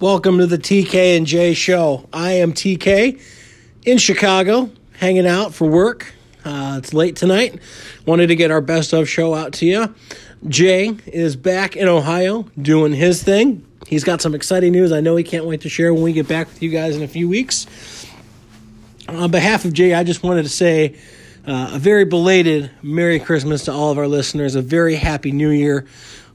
Welcome to the TK and J show. I am TK in Chicago, hanging out for work. Uh, it's late tonight. Wanted to get our best of show out to you. Jay is back in Ohio doing his thing. He's got some exciting news I know he can't wait to share when we get back with you guys in a few weeks. On behalf of Jay, I just wanted to say uh, a very belated Merry Christmas to all of our listeners, a very Happy New Year.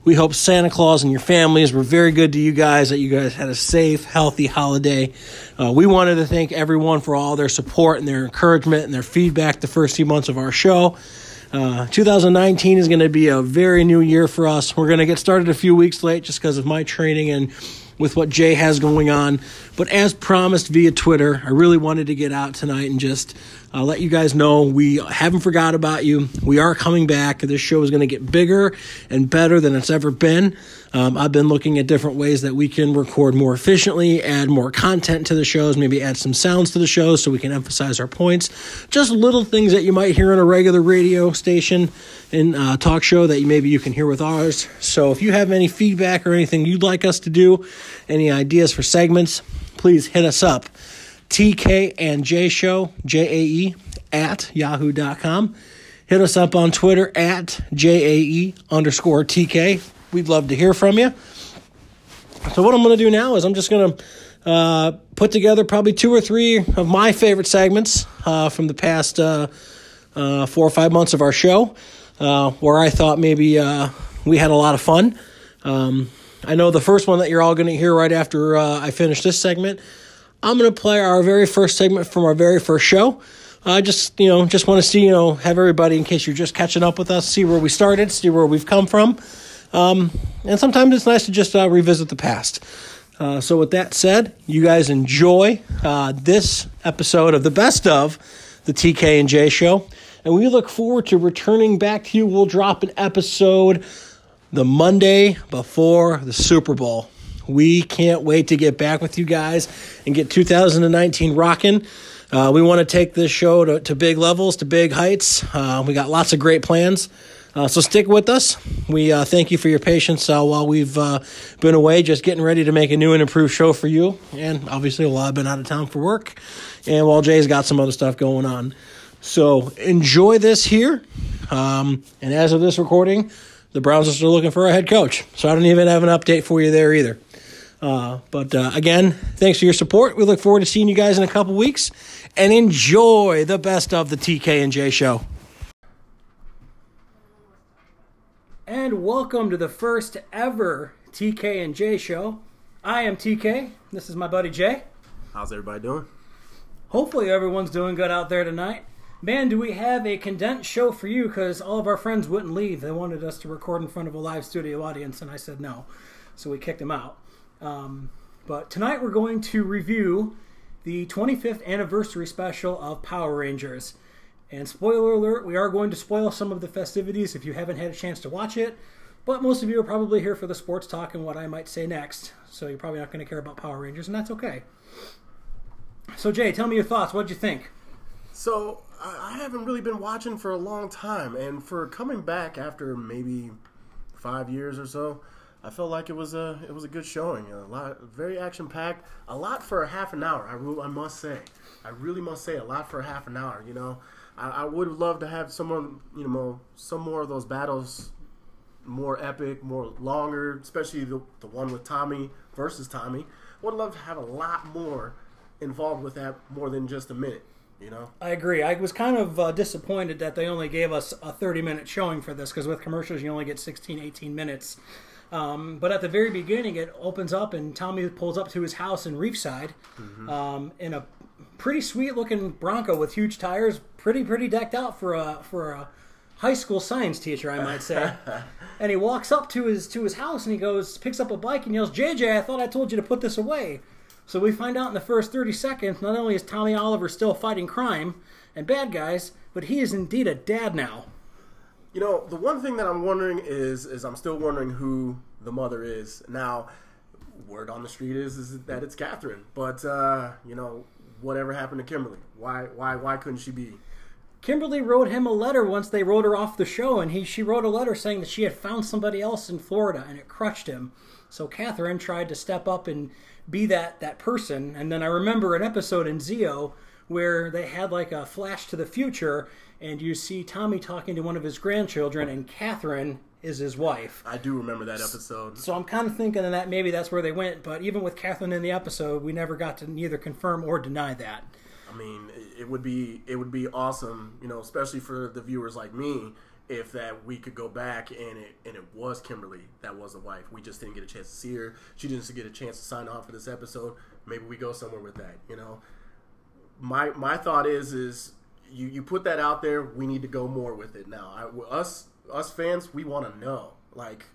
We hope Santa Claus and your families were very good to you guys, that you guys had a safe, healthy holiday. Uh, we wanted to thank everyone for all their support and their encouragement and their feedback the first few months of our show. Uh, 2019 is going to be a very new year for us. We're going to get started a few weeks late just because of my training and with what Jay has going on. But as promised via Twitter, I really wanted to get out tonight and just uh, let you guys know we haven't forgot about you. We are coming back. This show is going to get bigger and better than it's ever been. Um, I've been looking at different ways that we can record more efficiently, add more content to the shows, maybe add some sounds to the shows so we can emphasize our points. Just little things that you might hear on a regular radio station and uh, talk show that maybe you can hear with ours. So if you have any feedback or anything you'd like us to do, any ideas for segments, please hit us up. TK and J Show, J A E, at yahoo.com. Hit us up on Twitter at J A E underscore TK. We'd love to hear from you. So, what I'm going to do now is I'm just going to uh, put together probably two or three of my favorite segments uh, from the past uh, uh four or five months of our show, uh, where I thought maybe uh, we had a lot of fun. Um, I know the first one that you're all going to hear right after I finish this segment I'm going to play our very first segment from our very first show. I just, you know, just want to see, you know, have everybody, in case you're just catching up with us, see where we started, see where we've come from. Um, and sometimes it's nice to just uh, revisit the past. Uh, so, with that said, you guys enjoy uh, this episode of the best of the TK and J show. And we look forward to returning back to you. We'll drop an episode the Monday before the Super Bowl. We can't wait to get back with you guys and get 2019 rocking. Uh, we want to take this show to, to big levels, to big heights. Uh, we got lots of great plans. Uh, so stick with us. We uh, thank you for your patience uh, while we've uh, been away, just getting ready to make a new and improved show for you. And obviously, while I've been out of town for work, and while Jay's got some other stuff going on. So enjoy this here. Um, and as of this recording, the Browns are still looking for a head coach. So I don't even have an update for you there either. Uh, but uh, again, thanks for your support. We look forward to seeing you guys in a couple weeks and enjoy the best of the TK and J show. And welcome to the first ever TK and J show. I am TK. This is my buddy Jay. How's everybody doing? Hopefully, everyone's doing good out there tonight. Man, do we have a condensed show for you because all of our friends wouldn't leave. They wanted us to record in front of a live studio audience, and I said no. So we kicked them out. Um, but tonight we're going to review the 25th anniversary special of Power Rangers. And spoiler alert, we are going to spoil some of the festivities if you haven't had a chance to watch it. But most of you are probably here for the sports talk and what I might say next. So you're probably not going to care about Power Rangers, and that's okay. So, Jay, tell me your thoughts. What'd you think? So, I haven't really been watching for a long time. And for coming back after maybe five years or so, I felt like it was a it was a good showing. A lot, very action packed. A lot for a half an hour. I, I must say, I really must say, a lot for a half an hour. You know, I, I would love to have someone, you know, some more of those battles, more epic, more longer. Especially the the one with Tommy versus Tommy. Would love to have a lot more involved with that, more than just a minute. You know? I agree. I was kind of uh, disappointed that they only gave us a 30 minute showing for this because with commercials you only get 16, 18 minutes. Um, but at the very beginning, it opens up and Tommy pulls up to his house in Reefside mm-hmm. um, in a pretty sweet looking Bronco with huge tires, pretty pretty decked out for a for a high school science teacher, I might say. and he walks up to his to his house and he goes, picks up a bike and yells, "JJ, I thought I told you to put this away." So we find out in the first 30 seconds, not only is Tommy Oliver still fighting crime and bad guys, but he is indeed a dad now. You know, the one thing that I'm wondering is is I'm still wondering who the mother is. Now, word on the street is is that it's Catherine, but uh, you know, whatever happened to Kimberly? Why why why couldn't she be? Kimberly wrote him a letter once they wrote her off the show, and he she wrote a letter saying that she had found somebody else in Florida, and it crushed him. So Catherine tried to step up and be that that person. And then I remember an episode in Zeo where they had like a flash to the future, and you see Tommy talking to one of his grandchildren, and Catherine is his wife. I do remember that episode. So I'm kind of thinking that maybe that's where they went. But even with Catherine in the episode, we never got to neither confirm or deny that. I mean, it would be it would be awesome, you know, especially for the viewers like me, if that we could go back and it and it was Kimberly that was the wife. We just didn't get a chance to see her. She didn't get a chance to sign on for this episode. Maybe we go somewhere with that, you know. My my thought is is you you put that out there. We need to go more with it now. I, us us fans, we want to know like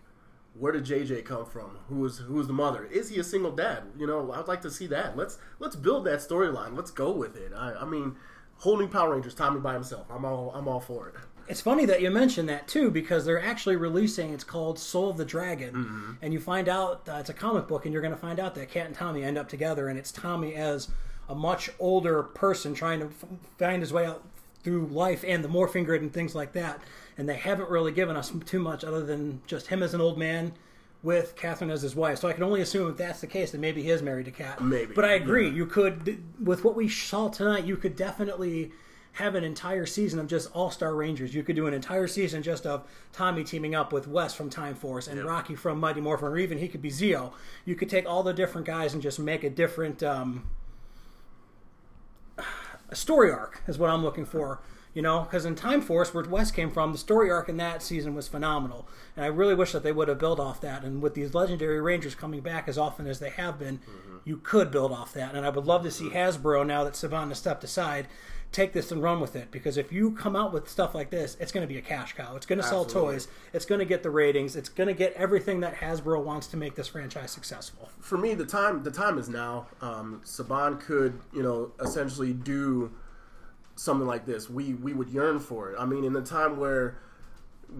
where did JJ come from? Who was who was the mother? Is he a single dad? You know, I'd like to see that. Let's let's build that storyline. Let's go with it. I, I mean, holding Power Rangers, Tommy by himself. I'm all I'm all for it. It's funny that you mentioned that too, because they're actually releasing. It's called Soul of the Dragon, mm-hmm. and you find out uh, it's a comic book, and you're going to find out that Cat and Tommy end up together, and it's Tommy as a much older person trying to f- find his way out through life and the morphing grid and things like that. And they haven't really given us too much other than just him as an old man with Catherine as his wife. So I can only assume if that's the case, that maybe he is married to Cat. Maybe. But I agree. Yeah. You could, with what we saw tonight, you could definitely have an entire season of just All Star Rangers. You could do an entire season just of Tommy teaming up with Wes from Time Force and yep. Rocky from Mighty Morphin, or even he could be Zeo. You could take all the different guys and just make a different um, a story arc, is what I'm looking for you know, because in Time Force, where Wes came from, the story arc in that season was phenomenal, and I really wish that they would have built off that. And with these legendary Rangers coming back as often as they have been, mm-hmm. you could build off that. And I would love to see Hasbro now that Saban has stepped aside take this and run with it because if you come out with stuff like this, it's going to be a cash cow. It's going to sell toys. It's going to get the ratings. It's going to get everything that Hasbro wants to make this franchise successful. For me, the time the time is now. Um, Saban could you know essentially do something like this. We we would yearn for it. I mean, in the time where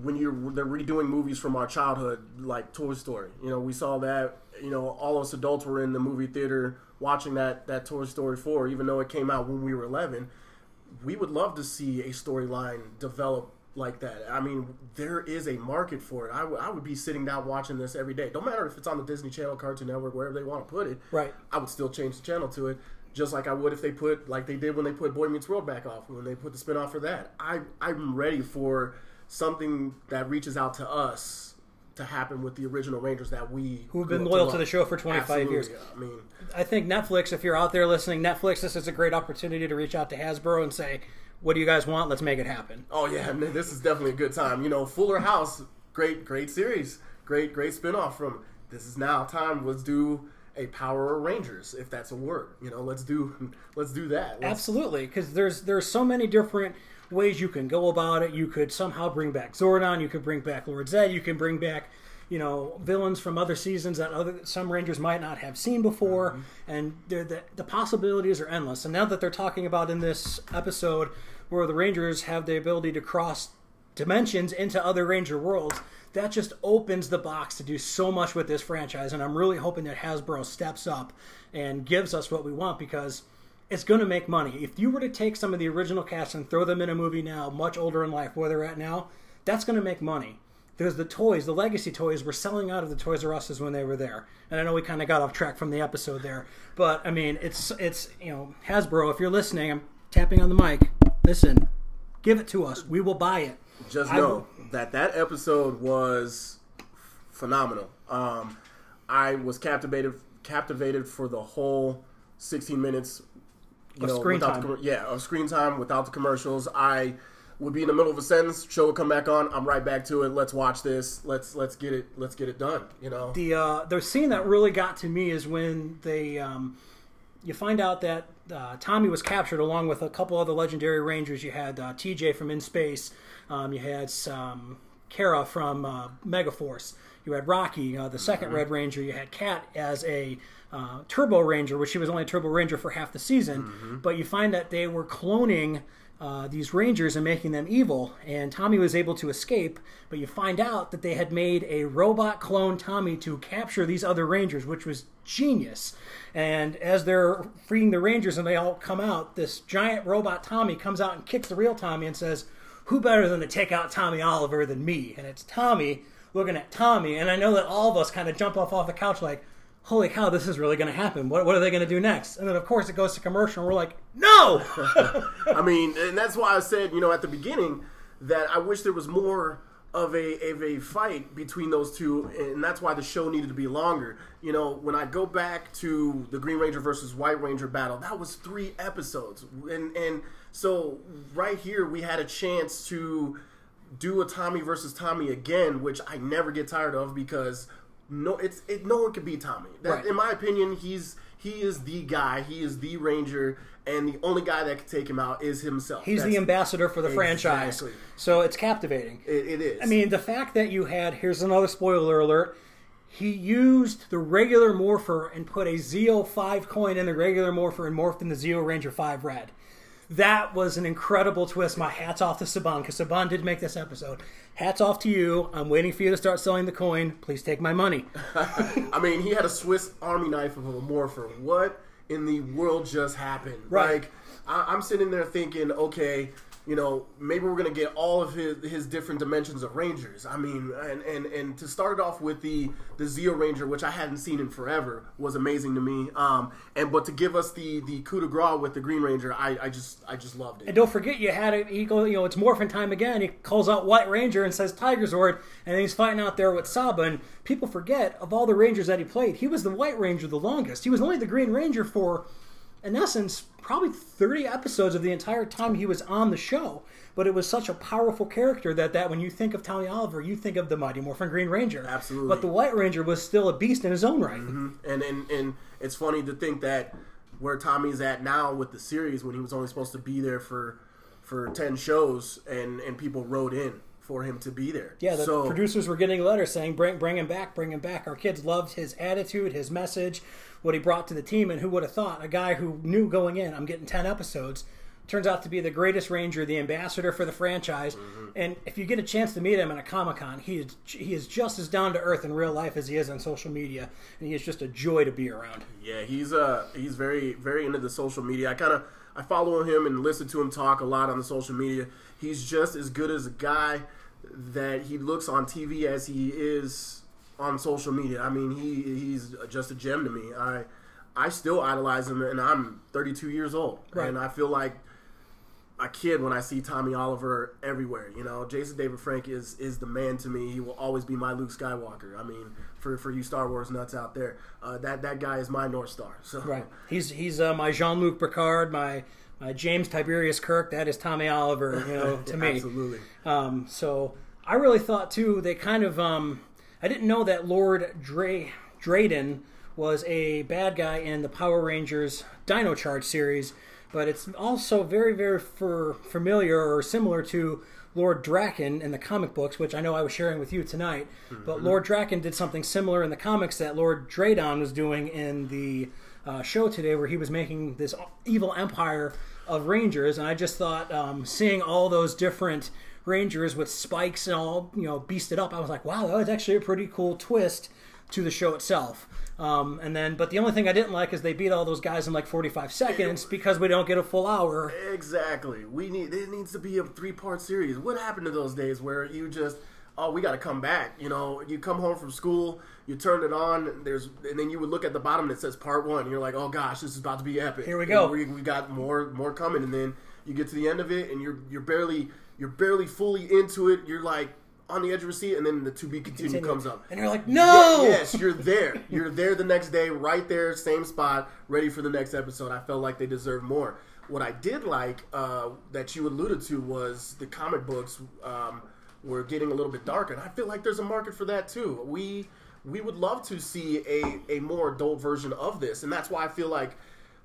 when you're they're redoing movies from our childhood, like Toy Story. You know, we saw that. You know, all of us adults were in the movie theater watching that that Toy Story four, even though it came out when we were eleven. We would love to see a storyline develop like that. I mean, there is a market for it. I, w- I would be sitting down watching this every day. Don't matter if it's on the Disney Channel, Cartoon Network, wherever they want to put it. Right. I would still change the channel to it just like I would if they put like they did when they put Boy Meets World back off when they put the spinoff for that. I I'm ready for something that reaches out to us to happen with the original Rangers that we who've been loyal to, to, the show for 25 Absolutely. years. I mean, I think Netflix, if you're out there listening, Netflix, this is a great opportunity to reach out to Hasbro and say, "What do you guys want? Let's make it happen." Oh yeah, this is definitely a good time. You know, Fuller House, great great series, great great spinoff from. This is now time. Let's do a Power Rangers, if that's a word. You know, let's do let's do that. Let's... Absolutely, because there's there's so many different ways you can go about it. You could somehow bring back Zordon. You could bring back Lord Zed. You can bring back you know villains from other seasons that other some Rangers might not have seen before, mm-hmm. and the the possibilities are endless. And now that they're talking about in this episode where the Rangers have the ability to cross dimensions into other Ranger worlds that just opens the box to do so much with this franchise. And I'm really hoping that Hasbro steps up and gives us what we want because it's going to make money. If you were to take some of the original cast and throw them in a movie now, much older in life, where they're at now, that's going to make money. Because the toys, the legacy toys, were selling out of the Toys R Us's when they were there. And I know we kind of got off track from the episode there, but I mean, it's it's you know Hasbro. If you're listening, I'm tapping on the mic. Listen, give it to us. We will buy it. Just know that that episode was phenomenal. Um, I was captivated captivated for the whole 16 minutes. You of know, screen time. The, yeah, of screen time without the commercials. I would be in the middle of a sentence, show would come back on, I'm right back to it. Let's watch this. Let's let's get it let's get it done. You know, the uh, the scene that really got to me is when they um, you find out that uh, Tommy was captured along with a couple other legendary Rangers. You had uh, TJ from In Space. Um, you had um, Kara from uh, Megaforce. You had Rocky, uh, the 2nd mm-hmm. Red Ranger. You had Kat as a uh, Turbo Ranger, which she was only a Turbo Ranger for half the season. Mm-hmm. But you find that they were cloning uh, these Rangers and making them evil. And Tommy was able to escape, but you find out that they had made a robot clone Tommy to capture these other Rangers, which was genius. And as they're freeing the Rangers and they all come out, this giant robot Tommy comes out and kicks the real Tommy and says, Who better than to take out Tommy Oliver than me? And it's Tommy looking at Tommy. And I know that all of us kind of jump off off the couch like, holy cow, this is really going to happen. What, what are they going to do next? And then, of course, it goes to commercial, and we're like, no! I mean, and that's why I said, you know, at the beginning that I wish there was more of a of a fight between those two, and that's why the show needed to be longer. You know, when I go back to the Green Ranger versus White Ranger battle, that was three episodes, and and so right here we had a chance to do a Tommy versus Tommy again, which I never get tired of because no, it's it, no one can beat Tommy. That, Right. In my opinion, he's he is the guy. He is the Ranger, and the only guy that can take him out is himself. He's the ambassador for the franchise. So it's captivating. It, it is. I mean, the fact that you had, here's another spoiler alert, he used the regular Morpher and put a Zeo 5 coin in the regular Morpher and morphed in the Zeo Ranger 5 Red. That was an incredible twist. My hat's off to Saban because Saban did make this episode. Hats off to you. I'm waiting for you to start selling the coin. Please take my money. I mean, he had a Swiss Army knife of a morpher. What in the world just happened? Right. Like, I, I'm sitting there thinking, okay, you know, maybe we're gonna get all of his his different dimensions of Rangers. I mean, and and and to start it off with the the Zeo Ranger, which I hadn't seen in forever, was amazing to me. Um, and but to give us the the coup de grace with the Green Ranger, I I just I just loved it. And don't forget, you had it. He go, you know, it's morphin time again. He calls out White Ranger and says Tiger Zord, and then he's fighting out there with Saba. And people forget of all the Rangers that he played, he was the White Ranger the longest. He was only the Green Ranger for, in essence, probably thirty episodes of the entire time he was on the show. But it was such a powerful character that that when you think of Tommy Oliver, you think of the Mighty Morphin Green Ranger. Absolutely. But the White Ranger was still a beast in his own right. Mm-hmm. and and and it's funny to think that where Tommy's at now with the series when he was only supposed to be there for for ten shows and and people wrote in for him to be there. Yeah, the so, producers were getting letters saying, "Bring, bring him back, bring him back." Our kids loved his attitude, his message, what he brought to the team, and who would have thought a guy who knew going in, "I'm getting ten episodes," turns out to be the greatest Ranger, the ambassador for the franchise. Mm-hmm. And if you get a chance to meet him at a Comic Con, he is he is just as down to earth in real life as he is on social media, and he is just a joy to be around. Yeah, he's uh he's very very into the social media. I kind of I follow him and listen to him talk a lot on the social media. He's just as good as a guy that he looks on TV as he is on social media. I mean, he he's just a gem to me. I I still idolize him, and I'm 32 years old, Right. and I feel like a kid when I see Tommy Oliver everywhere. You know, Jason David Frank is is the man to me. He will always be my Luke Skywalker. I mean, for for you Star Wars nuts out there, uh, that that guy is my North Star. So Right. He's he's uh, my Jean Luc Picard, my my James Tiberius Kirk. That is Tommy Oliver. You know, to me. absolutely. Um, so I really thought too. They kind of um, I didn't know that Lord Dre Drayden was a bad guy in the Power Rangers Dino Charge series, but it's also very very for, familiar or similar to Lord Drakkon in the comic books, which I know I was sharing with you tonight. But Lord Drakkon did something similar in the comics that Lord Draydon was doing in the uh, show today, where he was making this evil empire of Rangers, and I just thought um, seeing all those different Rangers with spikes and all you know beasted up, I was like, wow, that was actually a pretty cool twist to the show itself. Um, and then, but the only thing I didn't like is they beat all those guys in like 45 seconds because we don't get a full hour. Exactly. We need it needs to be a three part series. What happened to those days where you just oh we got to come back? You know, you come home from school, you turn it on, there's and then you would look at the bottom that says part one. And you're like, oh gosh, this is about to be epic. Here we go. We, we got more more coming, and then you get to the end of it, and you're you're barely you're barely fully into it. You're like on the edge of your seat, and then the to be continued comes up. And you're like, no! Yes, you're there. You're there the next day, right there, same spot, ready for the next episode. I felt like they deserved more. What I did like uh, that you alluded to was the comic books um, were getting a little bit darker, and I feel like there's a market for that too. We we would love to see a a more adult version of this, and that's why I feel like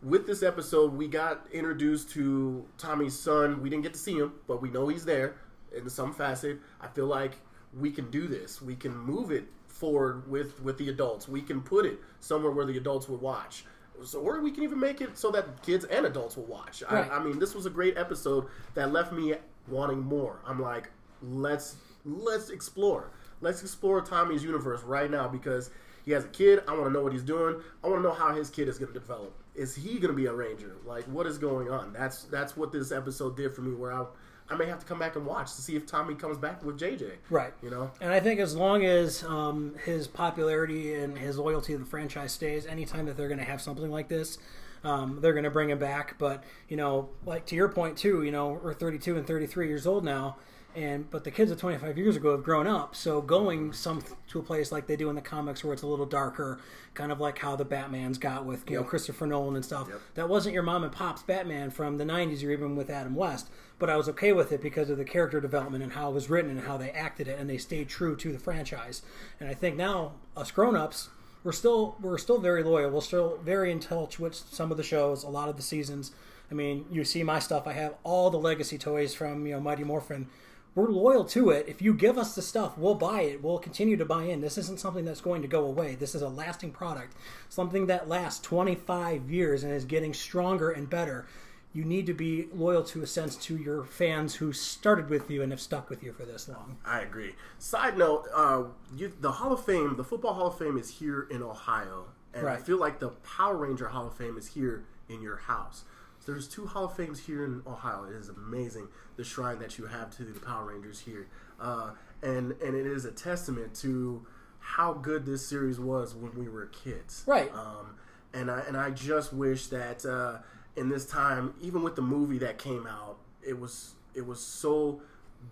with this episode we got introduced to Tommy's son. We didn't get to see him, but we know he's there in some facet. I feel like we can do this. We can move it forward with with the adults. We can put it somewhere where the adults would watch. So, or we can even make it so that kids and adults will watch. Right. I, I mean, this was a great episode that left me wanting more. I'm like, let's let's explore. Let's explore Tommy's universe right now because he has a kid. I want to know what he's doing. I want to know how his kid is going to develop. Is he going to be a ranger? Like, what is going on? That's that's what this episode did for me. Where I I may have to come back and watch to see if Tommy comes back with JJ. Right. You know. And I think as long as um, his popularity and his loyalty to the franchise stays, anytime that they're going to have something like this, um, they're going to bring him back. But you know, like to your point too, you know, we're 32 and 33 years old now, and but the kids of 25 years ago have grown up. So going some to a place like they do in the comics where it's a little darker, kind of like how the Batman's got with you know Christopher Nolan and stuff. Yep. That wasn't your mom and pop's Batman from the 90s or even with Adam West. But I was okay with it because of the character development and how it was written and how they acted it, and they stayed true to the franchise. And I think now us grown-ups, we're still we're still very loyal. We're still very in touch with some of the shows, a lot of the seasons. I mean, you see my stuff. I have all the legacy toys from you know Mighty Morphin. We're loyal to it. If you give us the stuff, we'll buy it. We'll continue to buy in. This isn't something that's going to go away. This is a lasting product, something that lasts 25 years and is getting stronger and better. You need to be loyal to a sense to your fans who started with you and have stuck with you for this long. I agree. Side note: uh, you, the Hall of Fame, the Football Hall of Fame, is here in Ohio, and I feel like the Power Ranger Hall of Fame is here in your house. There's two Hall of Fames here in Ohio. It is amazing the shrine that you have to the Power Rangers here, uh, and and it is a testament to how good this series was when we were kids. Right. Um, and I and I just wish that uh, in this time, even with the movie that came out, it was it was so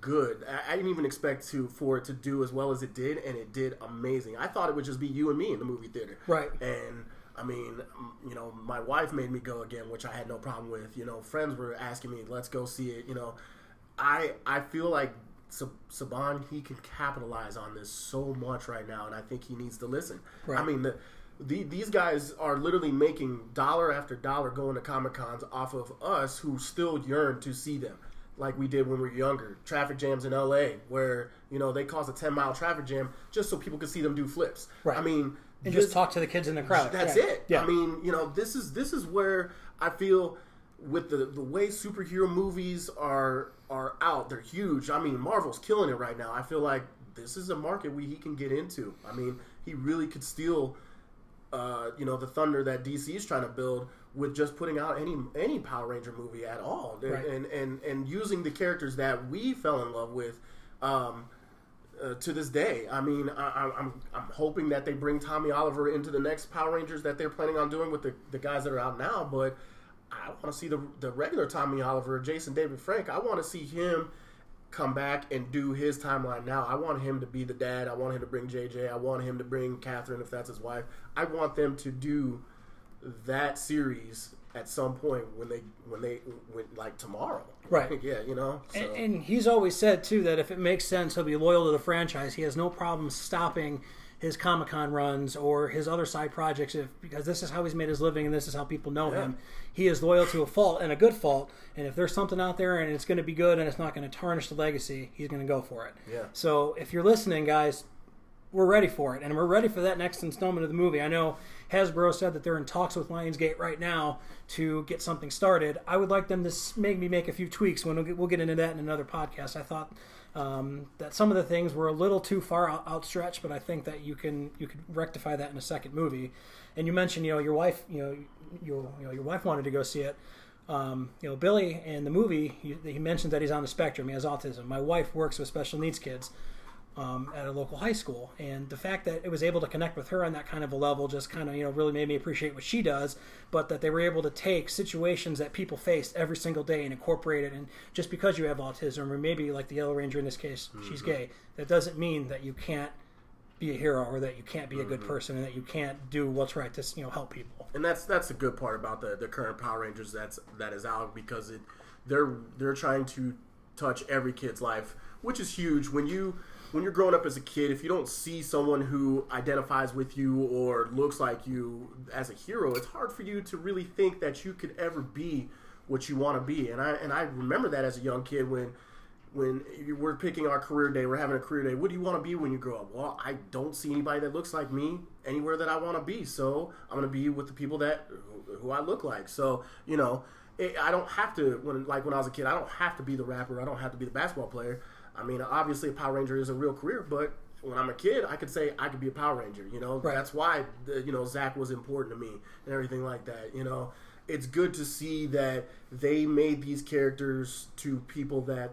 good. I, I didn't even expect to for it to do as well as it did, and it did amazing. I thought it would just be you and me in the movie theater, Right. And I mean, you know, my wife made me go again, which I had no problem with. You know, friends were asking me, "Let's go see it." You know, I I feel like Saban he can capitalize on this so much right now, and I think he needs to listen. I mean, the, the, these guys are literally making dollar after dollar going to comic cons off of us who still yearn to see them. Like we did when we were younger, traffic jams in LA, where you know they cause a ten mile traffic jam just so people could see them do flips. Right. I mean, And this- just talk to the kids in the crowd. that's Yeah. it. Yeah. I mean, you know, this is this is where I feel with the the way superhero movies are are out, they're huge. I mean, Marvel's killing it right now. I feel like this is a market we he can get into. I mean, he really could steal uh, you know, the thunder that DC is trying to build with just putting out any any Power Ranger movie at all, Right. and and and using the characters that we fell in love with. Um, uh, to this day. I mean, I, I- I'm I'm hoping that they bring Tommy Oliver into the next Power Rangers that they're planning on doing with the, the guys that are out now. But I want to see the the regular Tommy Oliver, Jason David Frank. I want to see him come back and do his timeline now. I want him to be the dad. I want him to bring JJ. I want him to bring Catherine if that's his wife. I want them to do that series at some point when they when they when like tomorrow. Right. yeah, you know. So. And, and he's always said too that if it makes sense, he'll be loyal to the franchise. He has no problem stopping his Comic Con runs or his other side projects if because this is how he's made his living and this is how people know Yeah. him. He is loyal to a fault and a good fault. And if there's something out there and it's going to be good and it's not going to tarnish the legacy, he's going to go for it. Yeah. So if you're listening, guys, we're ready for it, and we're ready for that next installment of the movie. I know Hasbro said that they're in talks with Lionsgate right now to get something started. I would like them to make me make a few tweaks. When we'll get, we'll get into that in another podcast. I thought um, that some of the things were a little too far out, outstretched, but I think that you can you could rectify that in a second movie. And you mentioned, you know, your wife, you know, your you know your wife wanted to go see it. Um, you know, Billy in the movie, he, he mentions that he's on the spectrum. He has autism. My wife works with special needs kids um, at a local high school. And the fact that it was able to connect with her on that kind of a level just kind of, you know, really made me appreciate what she does. But that they were able to take situations that people face every single day and incorporate it. And just because you have autism, or maybe like the Yellow Ranger in this case, she's gay, that doesn't mean that you can't be a hero or that you can't be a good person and that you can't do what's right to, you know, help people. and that's that's a good part about the the current Power Rangers that's that is out because it they're they're trying to touch every kid's life, which is huge. When you when you're growing up as a kid, if you don't see someone who identifies with you or looks like you as a hero, it's hard for you to really think that you could ever be what you want to be. And I and I remember that as a young kid when when we're picking our career day, we're having a career day. What do you want to be when you grow up? Well, I don't see anybody that looks like me anywhere that I want to be. So I'm going to be with the people that who, I look like. So you know, I don't have to when like when I was a kid, I don't have to be the rapper. I don't have to be the basketball player. I mean, obviously, a Power Ranger is a real career, but when I'm a kid, I could say I could be a Power Ranger. You know, Right. that's why the, you know Zach was important to me and everything like that. You know, it's good to see that they made these characters to people that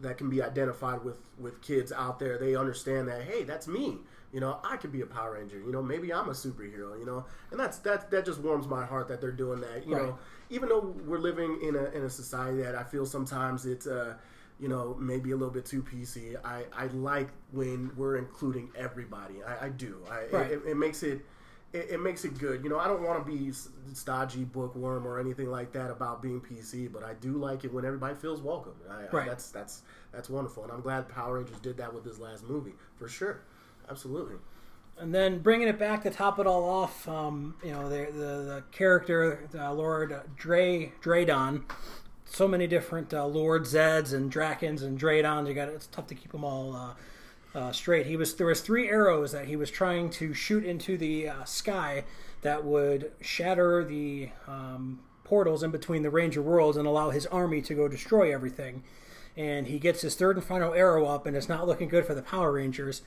that can be identified with with kids out there. They understand that hey, that's me. You know, I could be a Power Ranger. You know, maybe I'm a superhero. You know, and that's that that just warms my heart that they're doing that. You Right. know, even though we're living in a in a society that I feel sometimes it's uh you know maybe a little bit too PC. I I like when we're including everybody. I, I do. I Right. it, it makes it. It, it makes it good, you know. I don't want to be stodgy bookworm or anything like that about being PC, but I do like it when everybody feels welcome. I, I, Right. that's that's that's wonderful, and I'm glad Power Rangers did that with this last movie for sure. Absolutely. And then bringing it back to top it all off, um, you know, the, the, the character, uh, Lord Dre, Draydon, so many different uh, Lord Zeds and Drakkons and Draydons. You got it's tough to keep them all uh, uh, straight. He was there was three arrows that he was trying to shoot into the uh, sky that would shatter the um, portals in between the Ranger worlds and allow his army to go destroy everything. And he gets his third and final arrow up, and it's not looking good for the Power Rangers.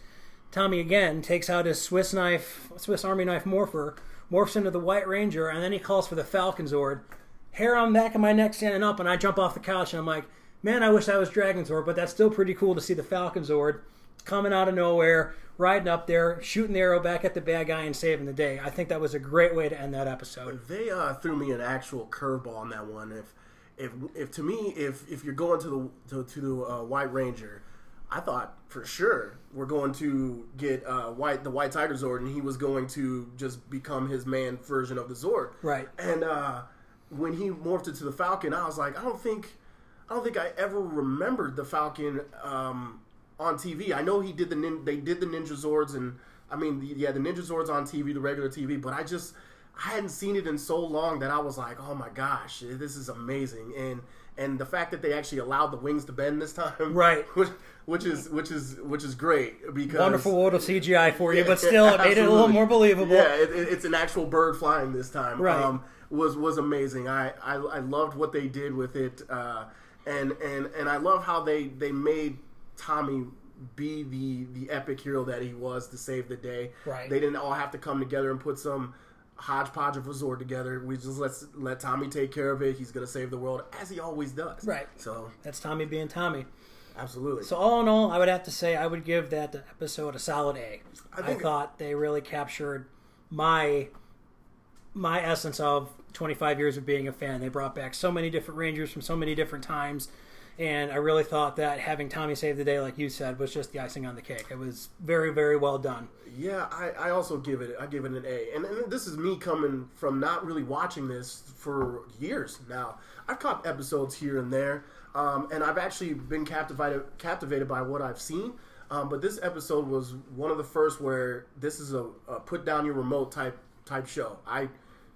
Tommy again takes out his Swiss knife, Swiss Army knife morpher, morphs into the White Ranger, and then he calls for the Falcon Zord. Hair on the back of my neck standing up, and I jump off the couch, and I'm like, man, I wish I was Dragon Zord, but that's still pretty cool to see the Falcon Zord coming out of nowhere, riding up there, shooting the arrow back at the bad guy, and saving the day. I think that was a great way to end that episode. They uh, threw me an actual curveball on that one. If if if to me, if if you're going to the to, to the uh, White Ranger, I thought for sure we're going to get uh, White the White Tiger Zord, and he was going to just become his man version of the Zord. Right. And uh, when he morphed into the Falcon, I was like, I don't think, I don't think I ever remembered the Falcon um, on TV. I know he did the nin- they did the Ninja Zords, and I mean, the, yeah, the Ninja Zords on TV, the regular TV, but I just I hadn't seen it in so long that I was like, oh my gosh, this is amazing, and and the fact that they actually allowed the wings to bend this time, Right. which, which is which is which is great because Wonderful world of CGI for you, but still, it made it a little more believable. Yeah, it, it- it's an actual bird flying this time. Right. Um, was was amazing. I, I I loved what they did with it, uh, and and and I love how they they made Tommy be the the epic hero that he was to save the day. Right. They didn't all have to come together and put some hodgepodge of resort together. We just let let Tommy take care of it. He's gonna save the world as he always does. Right. So That's Tommy being Tommy. absolutely. So all in all, I would have to say I would give that episode a solid A. I, thought they really captured my my essence of 25 years of being a fan. They brought back so many different Rangers from so many different times, and I really thought that having Tommy save the day, like you said, was just the icing on the cake. It was very, very well done. Yeah, I, I also give it I give it an A, and, and this is me coming from not really watching this for years now. I've caught episodes here and there, um, and I've actually been captivated captivated by what I've seen. Um, but this episode was one of the first where this is a, a put down your remote type type show. I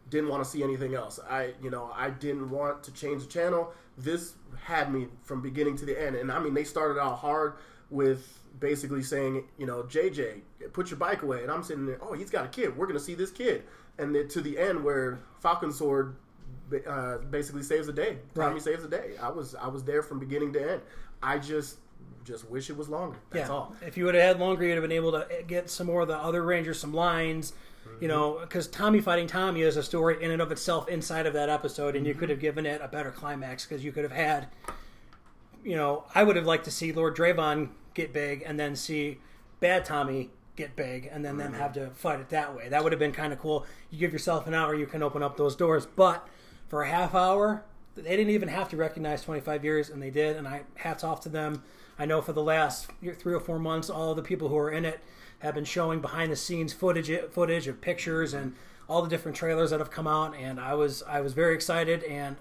didn't want to see anything else. I you know I didn't want to change the channel. This had me from beginning to the end, and I mean they started out hard with basically saying you know JJ put your bike away, and I'm sitting there. Oh, he's got a kid. We're gonna see this kid, and then to the end where Falcon Zord uh, basically saves the day. Tommy Right. saves the day. I was I was there from beginning to end. I just just wish it was longer. That's yeah. all. If you would have had longer, you'd have been able to get some more of the other Rangers, some lines. You know, because Tommy fighting Tommy is a story in and of itself inside of that episode, and you mm-hmm. could have given it a better climax because you could have had, you know, I would have liked to see Lord Draven get big and then see Bad Tommy get big and then them mm-hmm. have to fight it that way. That would have been kind of cool. You give yourself an hour, you can open up those doors, but for a half hour, they didn't even have to recognize 25 years, and they did. And I hats off to them. I know for the last three or four months, all the people who are in it have been showing behind the scenes footage, footage of pictures and all the different trailers that have come out. And I was I was very excited. And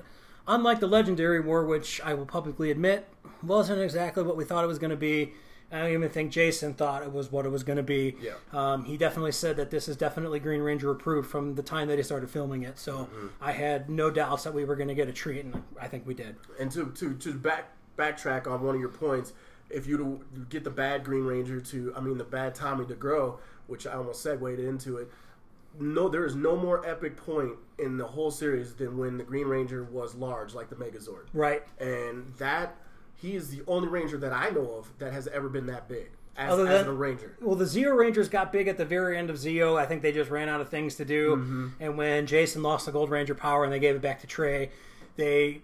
unlike the Legendary War, which I will publicly admit wasn't exactly what we thought it was going to be. I don't even think Jason thought it was what it was going to be. Yeah. Um, he definitely said that this is definitely Green Ranger approved from the time that he started filming it. So I had no doubts that we were going to get a treat, and I think we did. and to to to back backtrack on one of your points, if you get the bad Green Ranger to, I mean, the bad Tommy to grow, which I almost segued into it. No, there is no more epic point in the whole series than when the Green Ranger was large, like the Megazord. Right. And that he is the only Ranger that I know of that has ever been that big as, Other as than- a Ranger. Well, the Zeo Rangers got big at the very end of Zeo. I think they just ran out of things to do. Mm-hmm. And when Jason lost the Gold Ranger power and they gave it back to Trey, they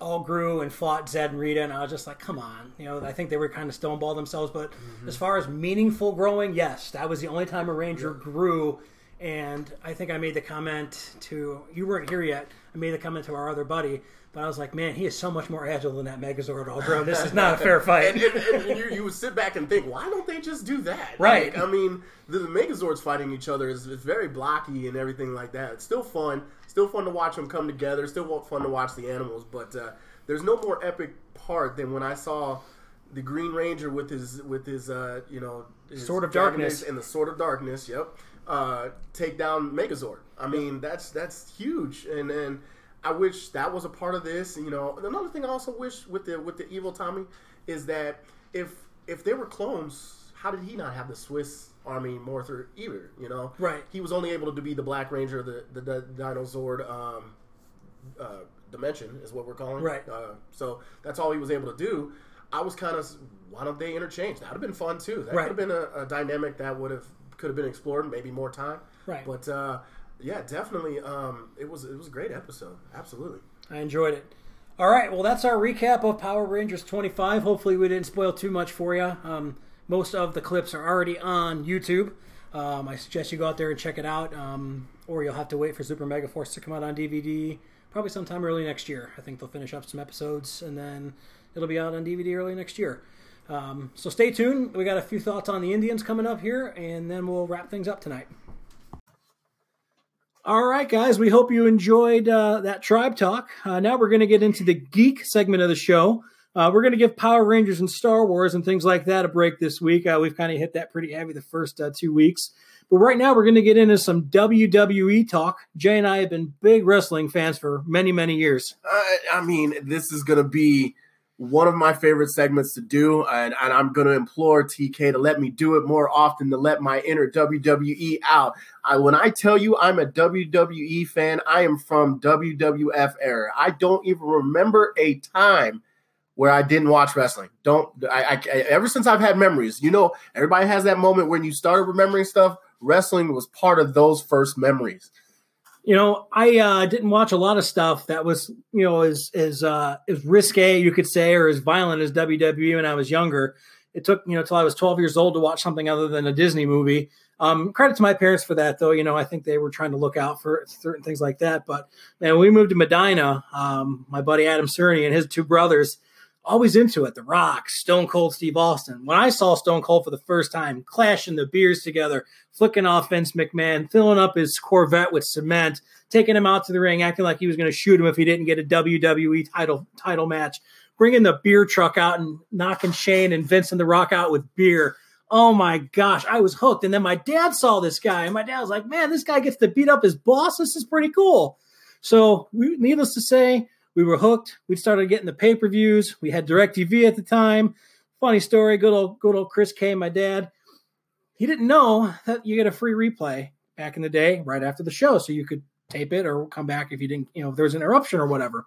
all grew and fought Zed and Rita. And I was just like, come on. You know, I think they were kind of stoneball themselves. But Mm-hmm. as far as meaningful growing, yes, that was the only time a Ranger grew. And I think I made the comment to, you weren't here yet. I made the comment to our other buddy. But I was like, man, he is so much more agile than that Megazord all grown. This is not a fair fight. and, and, and you, you would sit back and think, why don't they just do that? Right. Like, I mean, the, the Megazords fighting each other is, is very blocky and everything like that. It's still fun. Still fun to watch them come together. Still fun to watch the animals. But uh, there's no more epic part than when I saw the Green Ranger with his with his uh, you know his Sword of Darkness. and the Sword of Darkness. Yep. Uh, take down Megazord. I mean, that's that's huge. And and I wish that was a part of this. You know, another thing I also wish with the with the evil Tommy is that if if they were clones, how did he not have the Swiss Army Morpher either? You know, Right. He was only able to be the Black Ranger, the the, the Dinozord um, uh, dimension is what we're calling. Right. Uh, so that's all he was able to do. I was kind of, why don't they interchange? That would have been fun too. That Right. could have been a, a dynamic that would have could have been explored, maybe more time. Right. But uh, yeah, definitely, um, it was it was a great episode. Absolutely. I enjoyed it. All right, well, that's our recap of Power Rangers 25. Hopefully, we didn't spoil too much for you. Um, most of the clips are already on YouTube. Um, I suggest you go out there and check it out, um, or you'll have to wait for Super Mega Force to come out on DVD probably sometime early next year. I think they'll finish up some episodes, and then it'll be out on DVD early next year. Um, so stay tuned. We got a few thoughts on the Indians coming up here, and then we'll wrap things up tonight. All right, guys, we hope you enjoyed uh, that tribe talk. Uh, now we're going to get into the geek segment of the show. Uh, we're going to give Power Rangers and Star Wars and things like that a break this week. Uh, we've kind of hit that pretty heavy the first uh, two weeks. But right now, we're going to get into some WWE talk. Jay and I have been big wrestling fans for many, many years. Uh, I mean, this is going to be one of my favorite segments to do, and, and I'm going to implore TK to let me do it more often, to let my inner WWE out. I, when I tell you I'm a WWE fan, I am from WWF era. I don't even remember a time where I didn't watch wrestling. Don't I, I, ever since I've had memories. You know, everybody has that moment when you started remembering stuff. Wrestling was part of those first memories. You know, I uh, didn't watch a lot of stuff that was, you know, as as uh, as risque, you could say, or as violent as WWE when I was younger. It took, you know, till I was 12 years old to watch something other than a Disney movie. Um, credit to my parents for that, though. You know, I think they were trying to look out for certain things like that. But man, we moved to Medina, um, my buddy Adam Cerny and his two brothers, always into it. The Rock, Stone Cold Steve Austin. When I saw Stone Cold for the first time, clashing the beers together, flicking off Vince McMahon, filling up his Corvette with cement, taking him out to the ring, acting like he was going to shoot him if he didn't get a WWE title title match, bringing the beer truck out and knocking Shane and Vince and the Rock out with beer. Oh my gosh, I was hooked. And then my dad saw this guy, and my dad was like, "Man, this guy gets to beat up his boss. This is pretty cool." So, we, needless to say, we were hooked. We started getting the pay per views. We had DirecTV at the time. Funny story. Good old, good old Chris K, my dad. He didn't know that you get a free replay back in the day, right after the show, so you could tape it or come back if you didn't, you know, if there was an interruption or whatever.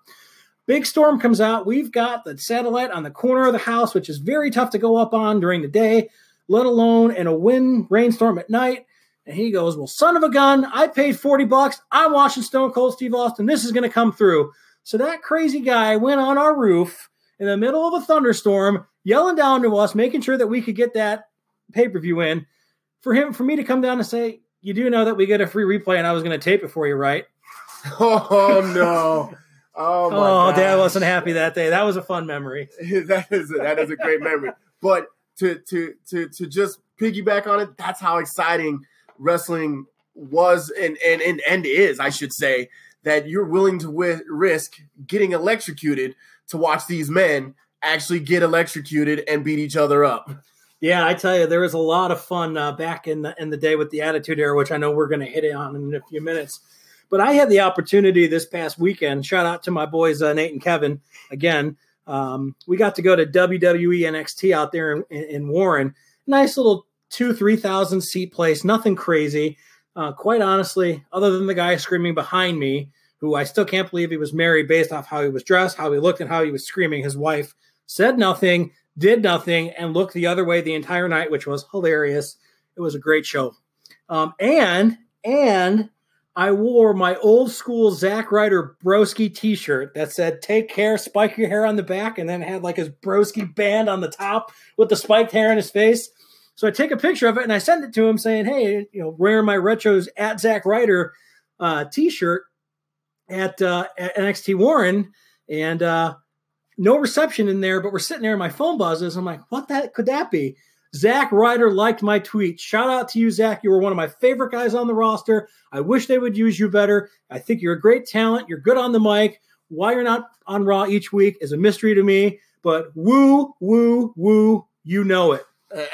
Big storm comes out. We've got the satellite on the corner of the house, which is very tough to go up on during the day, let alone in a wind rainstorm at night. And he goes, Well, son of a gun, I paid 40 bucks. I'm watching Stone Cold Steve Austin. This is going to come through. So that crazy guy went on our roof in the middle of a thunderstorm, yelling down to us, making sure that we could get that pay per view in. For him, for me to come down and say, You do know that we get a free replay and I was going to tape it for you, right? Oh no! Oh, my Oh, dad wasn't happy that day. That was a fun memory. that is a, that is a great memory. But to to to to just piggyback on it, that's how exciting wrestling was and and and, and is, I should say, that you're willing to risk getting electrocuted to watch these men actually get electrocuted and beat each other up. Yeah, I tell you, there was a lot of fun uh, back in the in the day with the Attitude Era, which I know we're going to hit it on in a few minutes. But I had the opportunity this past weekend. Shout out to my boys uh, Nate and Kevin again. Um, we got to go to WWE NXT out there in, in, Warren. Nice little two, 3,000 seat place, nothing crazy. Uh, quite honestly, other than the guy screaming behind me, who I still can't believe he was married based off how he was dressed, how he looked, and how he was screaming. His wife said nothing, did nothing, and looked the other way the entire night, which was hilarious. It was a great show. Um, and and I wore my old school Zack Ryder Broski T-shirt that said "Take care, spike your hair on the back," and then had like his Broski band on the top with the spiked hair in his face. So I take a picture of it and I send it to him, saying, "Hey, you know, wearing my retros at Zack Ryder uh, T-shirt at, uh, at NXT Warren," and uh, no reception in there. But we're sitting there, and my phone buzzes. I'm like, "What that could that be?" Zack Ryder liked my tweet. Shout out to you, Zach. You were one of my favorite guys on the roster. I wish they would use you better. I think you're a great talent. You're good on the mic. Why you're not on Raw each week is a mystery to me. But woo, woo, woo, you know it.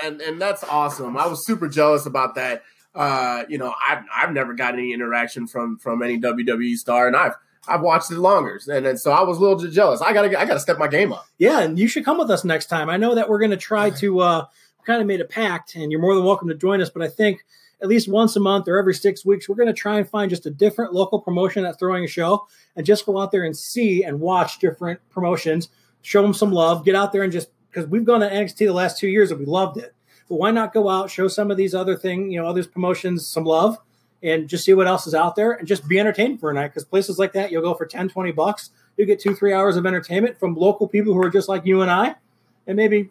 And and that's awesome. I was super jealous about that. Uh, you know, I've I've never got any interaction from from any WWE star, and I've I've watched it longer, and, and so I was a little jealous. I gotta I gotta step my game up. Yeah, and you should come with us next time. I know that we're going to try to uh, kind of made a pact, and you're more than welcome to join us. But I think at least once a month or every six weeks, we're going to try and find just a different local promotion that's throwing a show and just go out there and see and watch different promotions, show them some love, get out there and just because we've gone to NXT the last two years and we loved it. But why not go out, show some of these other thing, you know, other promotions some love and just see what else is out there and just be entertained for a night. Because places like that, you'll go for 10, 20 bucks. You get two, three hours of entertainment from local people who are just like you and I. And maybe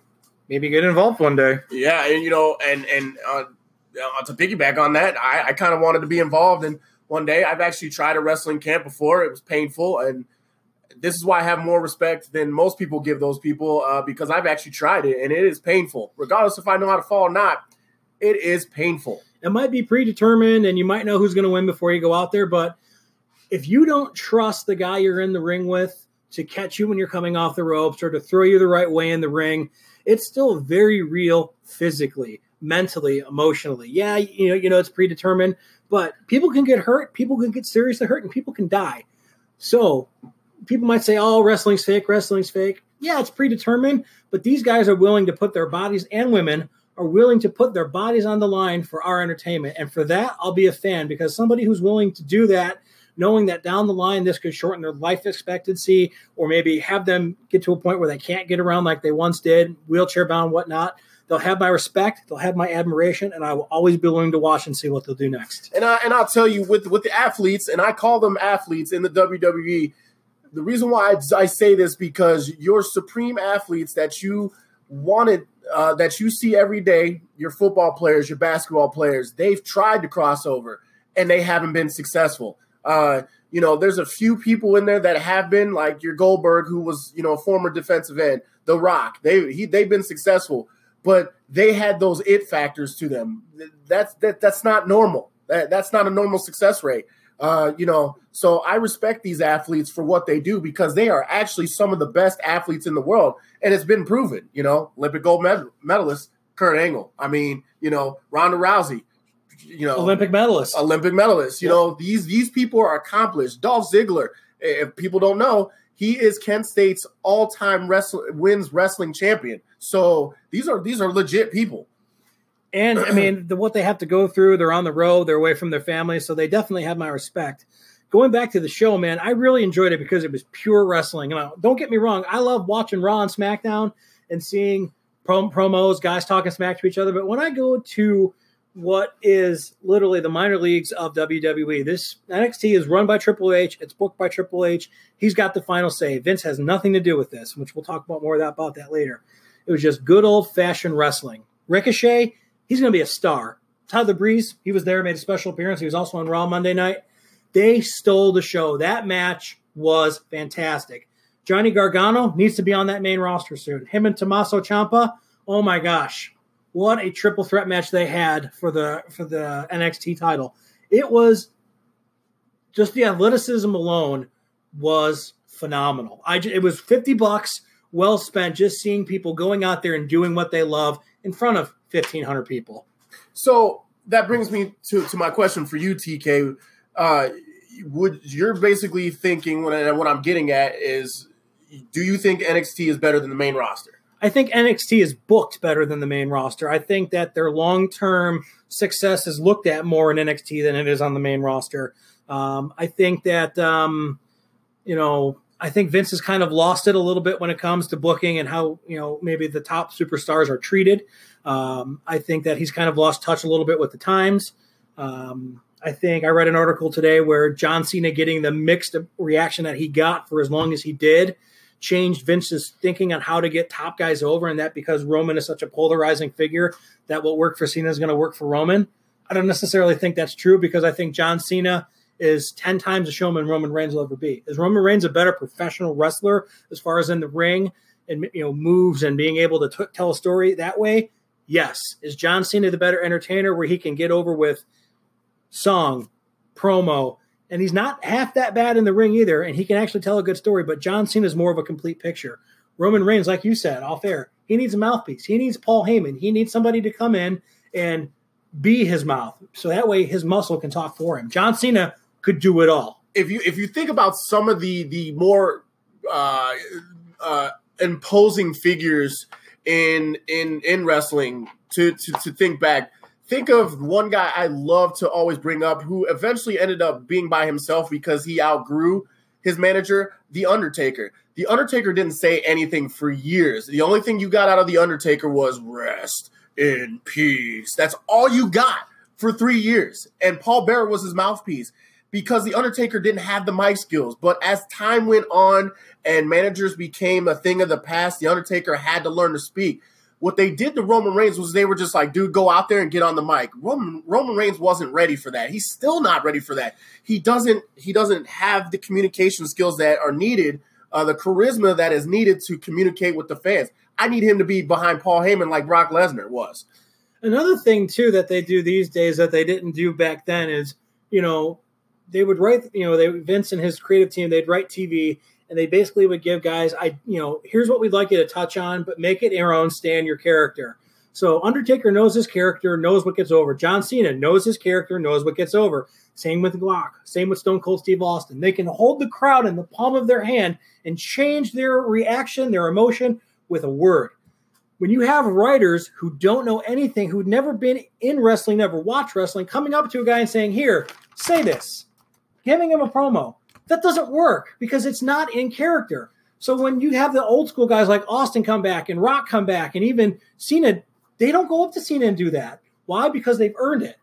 maybe get involved one day. Yeah, and you know, and and uh, uh to piggyback on that, I, I kind of wanted to be involved. And one day, I've actually tried a wrestling camp before. It was painful, and this is why I have more respect than most people give those people uh, because I've actually tried it, and it is painful. Regardless if I know how to fall or not, it is painful. It might be predetermined, and you might know who's going to win before you go out there, but if you don't trust the guy you're in the ring with to catch you when you're coming off the ropes or to throw you the right way in the ring, it's still very real physically, mentally, emotionally. Yeah, you know, you know, it's predetermined, but people can get hurt, people can get seriously hurt, and people can die. So people might say, "Oh, wrestling's fake, wrestling's fake." Yeah, it's predetermined, but these guys are willing to put their bodies and women are willing to put their bodies on the line for our entertainment. And for that, I'll be a fan because somebody who's willing to do that knowing that down the line this could shorten their life expectancy or maybe have them get to a point where they can't get around like they once did, wheelchair bound, whatnot. They'll have my respect, they'll have my admiration, and I will always be willing to watch and see what they'll do next. And I and I'll tell you with with the athletes, and I call them athletes in the WWE. The reason why I, I say this because your supreme athletes that you wanted uh, that you see every day, your football players, your basketball players, they've tried to cross over and they haven't been successful. Uh, you know, there's a few people in there that have been like your Goldberg, who was you know a former defensive end, The Rock. They he they've been successful, but they had those it factors to them. That's that that's not normal. That that's not a normal success rate. Uh, you know, so I respect these athletes for what they do because they are actually some of the best athletes in the world, and it's been proven. You know, Olympic gold medalist Kurt Angle. I mean, you know, Ronda Rousey you know Olympic medalists. Olympic medalists. You know these these people are accomplished. Dolph Ziggler, if people don't know, he is Kent State's all time wrestle wins wrestling champion. So these are these are legit people. And I mean, the, what they have to go through, they're on the road, they're away from their family, so they definitely have my respect. Going back to the show, man, I really enjoyed it because it was pure wrestling. And don't get me wrong, I love watching Raw and SmackDown and seeing prom- promos, guys talking smack to each other. But when I go to what is literally the minor leagues of WWE. This NXT is run by Triple H. It's booked by Triple H. He's got the final say. Vince has nothing to do with this, which we'll talk about more about that later. It was just good old fashioned wrestling. Ricochet, he's going to be a star. Tyler Breeze, he was there, made a special appearance. He was also on Raw Monday night. They stole the show. That match was fantastic. Johnny Gargano needs to be on that main roster soon. Him and Tommaso Ciampa, oh my gosh what a triple threat match they had for the for the NXT title. It was just the athleticism alone was phenomenal. I it was 50 bucks well spent just seeing people going out there and doing what they love in front of 1500 people. So that brings me to, to my question for you TK. Uh, would you're basically thinking what, I, what I'm getting at is do you think NXT is better than the main roster? I think NXT is booked better than the main roster. I think that their long term success is looked at more in NXT than it is on the main roster. Um, I think that, um, you know, I think Vince has kind of lost it a little bit when it comes to booking and how, you know, maybe the top superstars are treated. Um, I think that he's kind of lost touch a little bit with the times. Um, I think I read an article today where John Cena getting the mixed reaction that he got for as long as he did changed Vince's thinking on how to get top guys over, and that because Roman is such a polarizing figure, that what worked for Cena is going to work for Roman. I don't necessarily think that's true because I think John Cena is 10 times a showman Roman Reigns will ever be. Is Roman Reigns a better professional wrestler as far as in the ring and you know moves and being able to t- tell a story that way? Yes. Is John Cena the better entertainer where he can get over with song, promo, and he's not half that bad in the ring either, and he can actually tell a good story. But John Cena is more of a complete picture. Roman Reigns, like you said, off air, he needs a mouthpiece. He needs Paul Heyman. He needs somebody to come in and be his mouth, so that way his muscle can talk for him. John Cena could do it all. If you if you think about some of the the more uh, uh, imposing figures in in in wrestling, to, to to think back, think of one guy I love to always bring up who eventually ended up being by himself because he outgrew his manager, The Undertaker. The Undertaker didn't say anything for years. The only thing you got out of The Undertaker was rest in peace. That's all you got for three years. And Paul Bearer was his mouthpiece because The Undertaker didn't have the mic skills. But as time went on and managers became a thing of the past, The Undertaker had to learn to speak. What they did to Roman Reigns was they were just like, dude, go out there and get on the mic. Roman Roman Reigns wasn't ready for that. He's still not ready for that. He doesn't he doesn't have the communication skills that are needed, uh, the charisma that is needed to communicate with the fans. I need him to be behind Paul Heyman like Brock Lesnar was. Another thing too that they do these days that they didn't do back then is, you know, they would write, you know, they Vince and his creative team, they'd write TV and they basically would give guys, I, you know, here's what we'd like you to touch on, but make it your own, stand your character. So Undertaker knows his character, knows what gets over. John Cena knows his character, knows what gets over. Same with Glock. Same with Stone Cold Steve Austin. They can hold the crowd in the palm of their hand and change their reaction, their emotion with a word. When you have writers who don't know anything, who've never been in wrestling, never watched wrestling, coming up to a guy and saying, Here, say this, giving him a promo, that doesn't work because it's not in character. So when you have the old school guys like Austin come back and Rock come back and even Cena, they don't go up to Cena and do that. Why? Because they've earned it.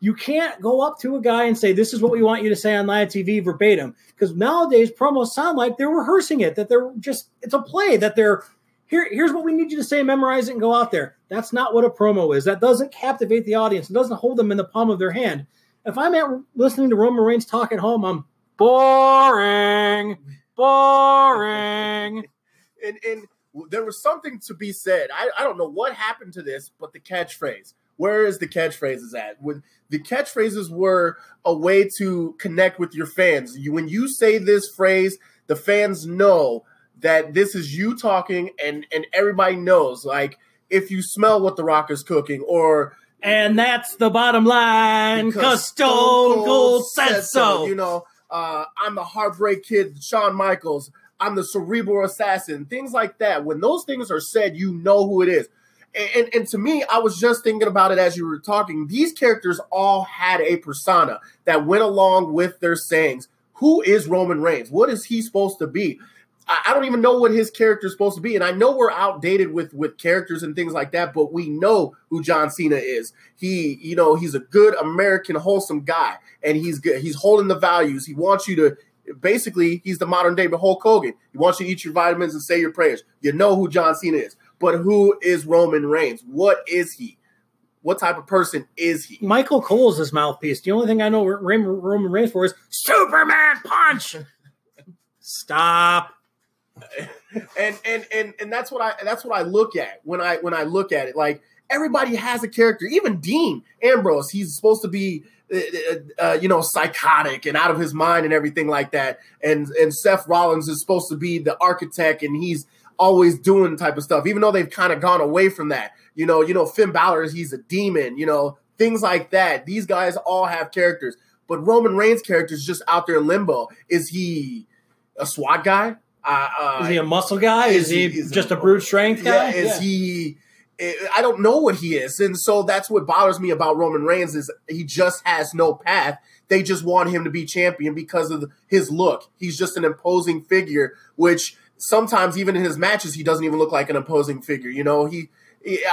You can't go up to a guy and say, This is what we want you to say on live TV verbatim. Because nowadays promos sound like they're rehearsing it, that they're just, it's a play, that they're, here, here's what we need you to say, memorize it, and go out there. That's not what a promo is. That doesn't captivate the audience. It doesn't hold them in the palm of their hand. If I'm at listening to Roman Reigns talk at home, I'm boring, boring. and and there was something to be said. I, I don't know what happened to this, but the catchphrase. Where is the catchphrases at? With the catchphrases were a way to connect with your fans. You, when you say this phrase, the fans know that this is you talking, and and everybody knows. Like if you smell what the Rock is cooking, or and that's the bottom line because Stone Cold said so. You know, uh, I'm the heartbreak kid, Shawn Michaels. I'm the cerebral assassin. Things like that. When those things are said, you know who it is. And, and, and, to me, I was just thinking about it as you were talking. These characters all had a persona that went along with their sayings. Who is Roman Reigns? What is he supposed to be? I don't even know what his character is supposed to be, and I know we're outdated with with characters and things like that, but we know who John Cena is. He, you know, he's a good American, wholesome guy, and he's good. He's holding the values. He wants you to basically, he's the modern day Hulk Hogan. He wants you to eat your vitamins and say your prayers. You know who John Cena is, but who is Roman Reigns? What is he? What type of person is he? Michael Cole's his mouthpiece. The only thing I know Roman Reigns for is Superman punch. Stop and and and and that's what I that's what I look at when I when I look at it. Like everybody has a character. Even Dean Ambrose, he's supposed to be uh, uh, uh, you know psychotic and out of his mind and everything like that. And and Seth Rollins is supposed to be the architect, and he's always doing type of stuff. Even though they've kind of gone away from that. You know, you know Finn Balor, he's a demon. You know things like that. These guys all have characters, but Roman Reigns' character is just out there limbo. Is he a SWAT guy? Uh, uh, Is he a muscle guy? Is, he, he- just he- a brute strength guy? yeah, is he? I don't know what he is, and so that's what bothers me about Roman Reigns is he just has no path. They just want him to be champion because of his look. He's just an imposing figure, which sometimes even in his matches he doesn't even look like an imposing figure. You know, he.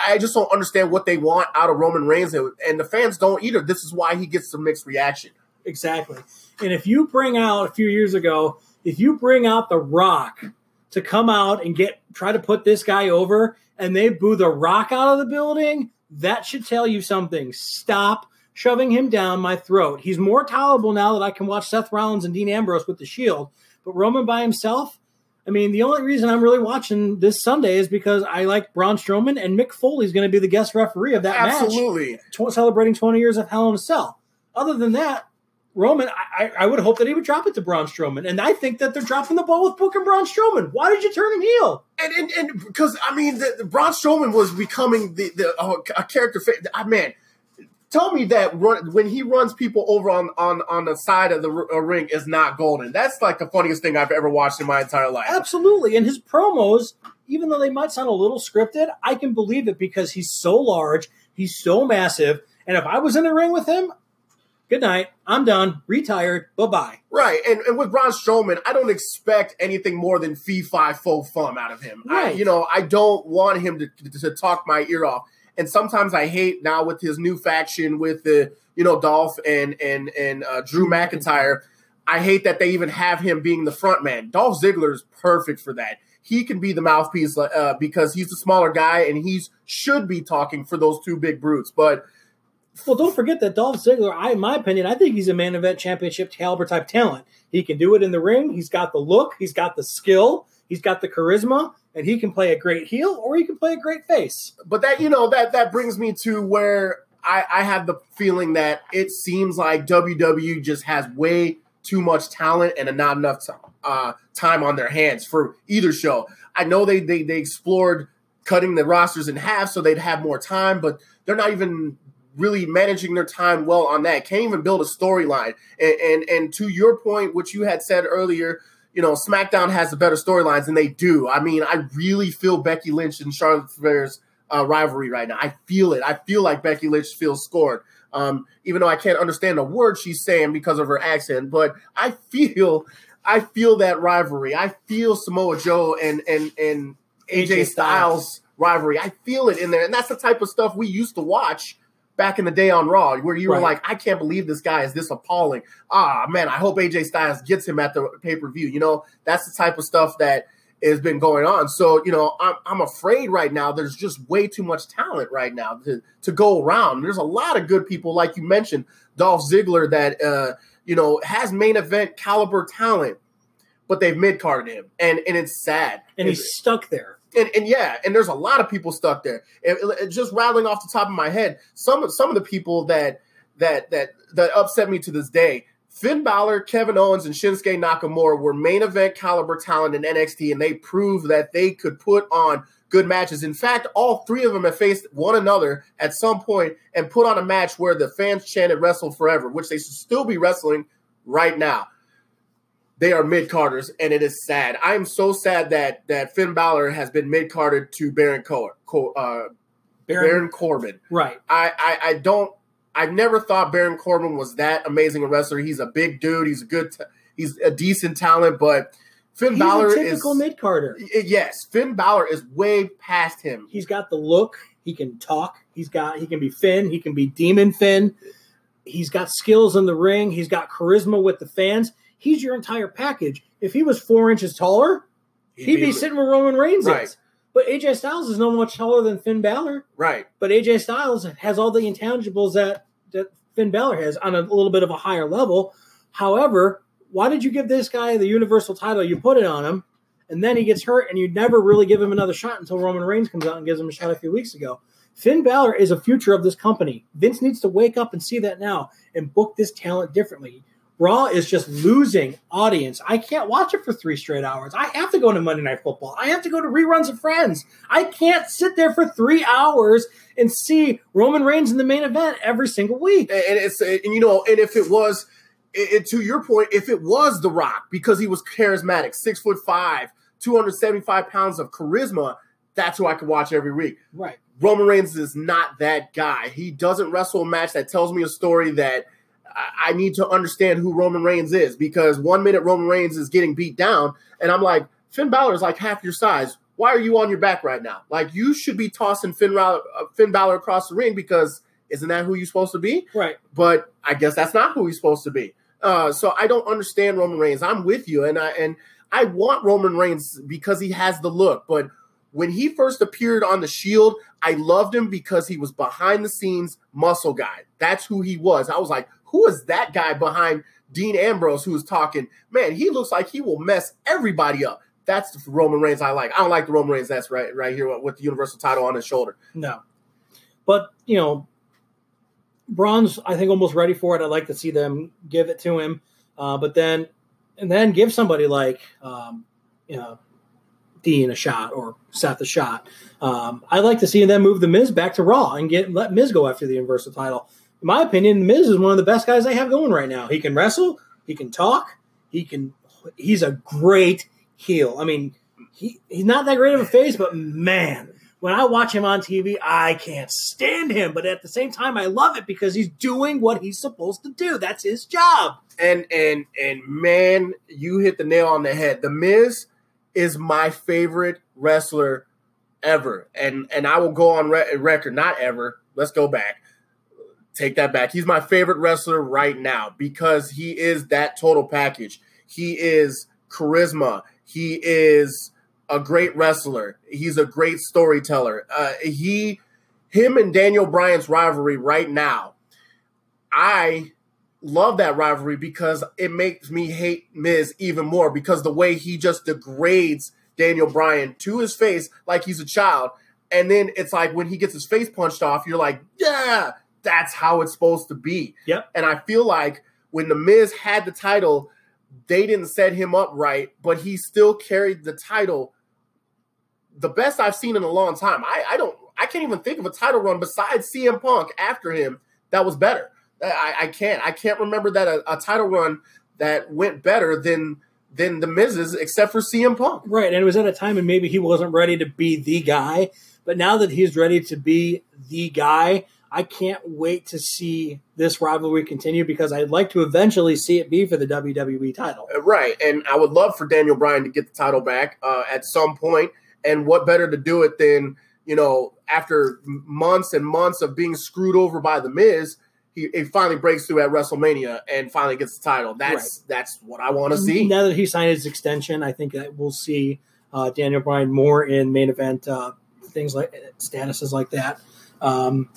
I just don't understand what they want out of Roman Reigns, and and the fans don't either. This is why he gets some mixed reaction. Exactly. And if you bring out a few years ago, if you bring out The Rock to come out and get try to put this guy over and they boo The Rock out of the building, that should tell you something. Stop shoving him down my throat. He's more tolerable now that I can watch Seth Rollins and Dean Ambrose with the Shield. But Roman by himself, I mean, the only reason I'm really watching this Sunday is because I like Braun Strowman and Mick Foley's going to be the guest referee of that match Absolutely, tw- celebrating 20 years of Hell in a Cell. Other than that, Roman, I, I would hope that he would drop it to Braun Strowman, and I think that they're dropping the ball with Booker and Braun Strowman. Why did you turn him heel? and and, and because I mean, the, the Braun Strowman was becoming the the uh, a character. Fa- I man, tell me that run, when he runs people over on on on the side of the r- ring is not golden. That's like the funniest thing I've ever watched in my entire life. Absolutely, and his promos, even though they might sound a little scripted, I can believe it because he's so large, he's so massive, and if I was in the ring with him, good night, I'm done, retired, bye bye. Right, and, and with Braun Strowman, I don't expect anything more than fee fi fo fum out of him. I, Right. you know, I don't want him to, to, to talk my ear off. And sometimes I hate now with his new faction with the you know Dolph and and and uh, Drew McIntyre. I hate that they even have him being the front man. Dolph Ziggler is perfect for that. He can be the mouthpiece uh, because he's the smaller guy and he should be talking for those two big brutes. But Well, don't forget that Dolph Ziggler, I, in my opinion, I think he's a main event championship caliber type talent. He can do it in the ring. He's got the look. He's got the skill. He's got the charisma, and he can play a great heel or he can play a great face. but that you know that that brings me to where I, I have the feeling that it seems like WWE just has way too much talent and not enough uh, time on their hands for either show. I know they, they they explored cutting the rosters in half so they'd have more time, but they're not even really managing their time well on that. Can't even build a storyline. And, and and to your point, which you had said earlier, you know, SmackDown has the better storylines, and they do. I mean, I really feel Becky Lynch and Charlotte Flair's uh, rivalry right now. I feel it. I feel like Becky Lynch feels scored. Um, even though I can't understand a word she's saying because of her accent, but I feel, I feel that rivalry. I feel Samoa Joe and and and AJ, AJ Styles rivalry. I feel it in there, and that's the type of stuff we used to watch back in the day on Raw, where you were like, I can't believe this guy is this appalling. Ah, man, I hope AJ Styles gets him at the pay per view. You know, that's the type of stuff that has been going on. So, you know, I'm, I'm afraid right now there's just way too much talent right now to, to go around. There's a lot of good people, like you mentioned, Dolph Ziggler, that, uh, you know, has main event caliber talent, but they've mid carded him. And, and it's sad. And It's- he's stuck there. And, and yeah, and there's a lot of people stuck there. Just rattling off the top of my head, some some of the people that that that that upset me to this day. Finn Balor, Kevin Owens, and Shinsuke Nakamura were main event caliber talent in NXT, and they proved that they could put on good matches. In fact, all three of them have faced one another at some point and put on a match where the fans chanted "Wrestle Forever," which they should still be wrestling right now they are mid carders, and it is sad. I am so sad that that Finn Balor has been mid carded to Baron Cor- Co- uh, Baron, Baron Corbin. right. I, I I don't. I never thought Baron Corbin was that amazing a wrestler. He's a big dude. He's a good. T- he's a decent talent, but Finn He's Balor a typical mid Carter. yes. Finn Balor is way past him. He's got the look. He can talk. He's got. He can be Finn. He can be Demon Finn. He's got skills in the ring. He's got charisma with the fans. He's your entire package. If he was four inches taller, he'd, be, sitting where Roman Reigns Right. is. But AJ Styles is no much taller than Finn Balor. right. But AJ Styles has all the intangibles that that Finn Balor has on a little bit of a higher level. However, why did you give this guy the Universal title? You put it on him, and then he gets hurt, and you never really give him another shot until Roman Reigns comes out and gives him a shot a few weeks ago. Finn Balor is a future of this company. Vince needs to wake up and see that now and book this talent differently. Raw is just losing audience. I can't watch it for three straight hours. I have to go to Monday Night Football. I have to go to reruns of Friends. I can't sit there for three hours and see Roman Reigns in the main event every single week. and it's and you know and if it was it- to your point if it was the rock because he was charismatic six foot five 275 pounds of charisma, that's who I can watch every week. Right. Roman Reigns is not that guy. He doesn't wrestle a match that tells me a story that I need to understand who Roman Reigns is because one minute Roman Reigns is getting beat down, and I'm like, Finn Balor is like half your size. Why are you on your back right now? Like you should be tossing Finn Balor, uh, Finn Balor across the ring because isn't that who you're supposed to be? Right. But I guess that's not who he's supposed to be. Uh, so I don't understand Roman Reigns. I'm with you, and I and I want Roman Reigns because he has the look. But when he first appeared on the Shield, I loved him because he was behind the scenes muscle guy. That's who he was. I was like, who is that guy behind Dean Ambrose who is talking? Man, he looks like he will mess everybody up. That's the Roman Reigns I like. I don't like the Roman Reigns that's right right here with the Universal title on his shoulder. No. But, you know, Braun's, I think, almost ready for it. I'd like to see them give it to him. Uh, but then, and then give somebody like, um, you know, Dean a shot or Seth a shot. Um, I'd like to see them move the Miz back to Raw and get let Miz go after the Universal title. In my opinion, Miz is one of the best guys they have going right now. He can wrestle, he can talk, he can. He's a great heel. I mean, he he's not that great of a face, but man, when I watch him on TV, I can't stand him. But at the same time, I love it because he's doing what he's supposed to do. That's his job. And and and man, you hit the nail on the head. The Miz is my favorite wrestler ever, and and I will go on re- record. Not ever. Let's go back. Take that back. He's my favorite wrestler right now because he is that total package. He is charisma. He is a great wrestler. He's a great storyteller. Uh, he, him, and Daniel Bryan's rivalry right now. I love that rivalry because it makes me hate Miz even more because the way he just degrades Daniel Bryan to his face like he's a child. And then it's like when he gets his face punched off, you're like, yeah, that's how it's supposed to be. Yep. And I feel like when The Miz had the title, they didn't set him up right, but he still carried the title the best I've seen in a long time. I, I don't I can't even think of a title run besides CM Punk after him that was better. I, I can't I can't remember that a, a, title run that went better than than the Miz's except for CM Punk. Right, and it was at a time and maybe he wasn't ready to be the guy, but now that he's ready to be the guy, I can't wait to see this rivalry continue because I'd like to eventually see it be for the WWE title. Uh, right, and I would love for Daniel Bryan to get the title back uh, at some point. And what better to do it than you know after months and months of being screwed over by the Miz? He, he, finally breaks through at WrestleMania and finally gets the title. That's right. that's what I want to see. Now that he signed his extension, I think that we'll see uh, Daniel Bryan more in main event uh, things like statuses like that. Um,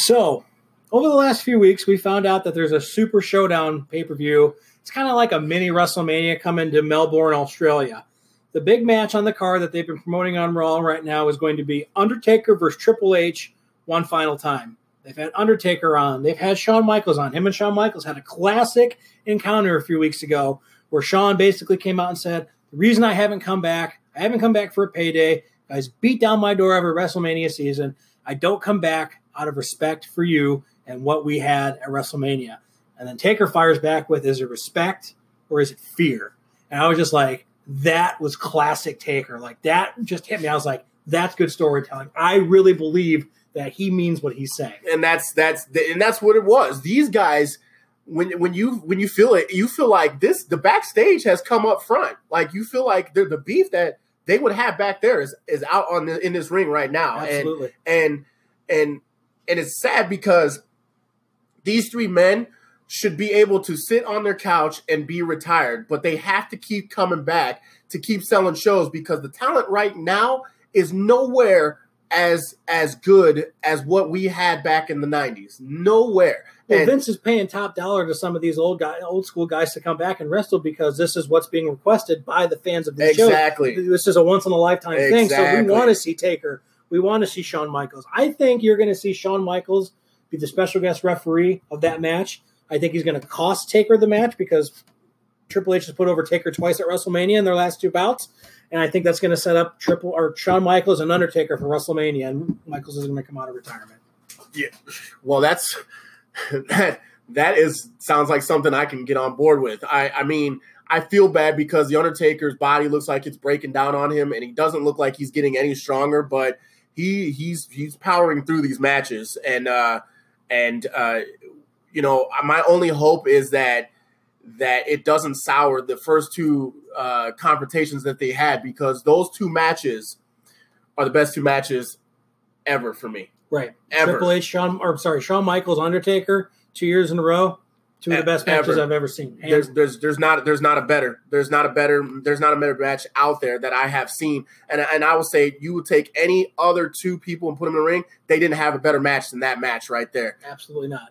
so over the last few weeks, we found out that there's a Super Showdown pay per view. It's kind of like a mini WrestleMania coming to Melbourne, Australia. The big match on the card that they've been promoting on Raw right now is going to be Undertaker versus Triple H one final time. They've had Undertaker on. They've had Shawn Michaels on. Him and Shawn Michaels had a classic encounter a few weeks ago where Shawn basically came out and said, The reason I haven't come back, I haven't come back for a payday. Guys beat down my door every WrestleMania season. I don't come back out of respect for you and what we had at WrestleMania. And then Taker fires back with, Is it respect or is it fear? And I was just like, That was classic Taker. Like that just hit me. I was like, That's good storytelling. I really believe that he means what he's saying. And that's that's and that's what it was. These guys when when you when you feel it, you feel like this the backstage has come up front. Like you feel like the the beef that they would have back there is is out on the, in this ring right now. Absolutely. And and and and it's sad because these three men should be able to sit on their couch and be retired, but they have to keep coming back to keep selling shows because the talent right now is nowhere as as good as what we had back in the 90s. Nowhere. Well, and, Vince is paying top dollar to some of these old guy, old school guys to come back and wrestle because this is what's being requested by the fans of the exactly. show. Exactly. This is a once in a lifetime exactly. thing. So we want to see Taker. We want to see Shawn Michaels. I think you're going to see Shawn Michaels be the special guest referee of that match. I think he's going to cost Taker the match because Triple H has put over Taker twice at WrestleMania in their last two bouts and I think that's going to set up Triple or Shawn Michaels and Undertaker for WrestleMania, and Michaels is going to come out of retirement. Yeah, well, that's that. That is sounds like something I can get on board with. I, I mean, I feel bad because the Undertaker's body looks like it's breaking down on him, and he doesn't look like he's getting any stronger. But he he's he's powering through these matches, and uh, and uh, you know my only hope is that that it doesn't sour the first two uh, confrontations that they had because those two matches are the best two matches ever for me. Right. Ever. Triple H, Shawn, or sorry, Shawn Michaels, Undertaker, two years in a row. Two of the best matches I've ever seen. There's there's there's not there's not a better there's not a better there's not a better match out there that I have seen and and I will say you would take any other two people and put them in the ring they didn't have a better match than that match right there. Absolutely not.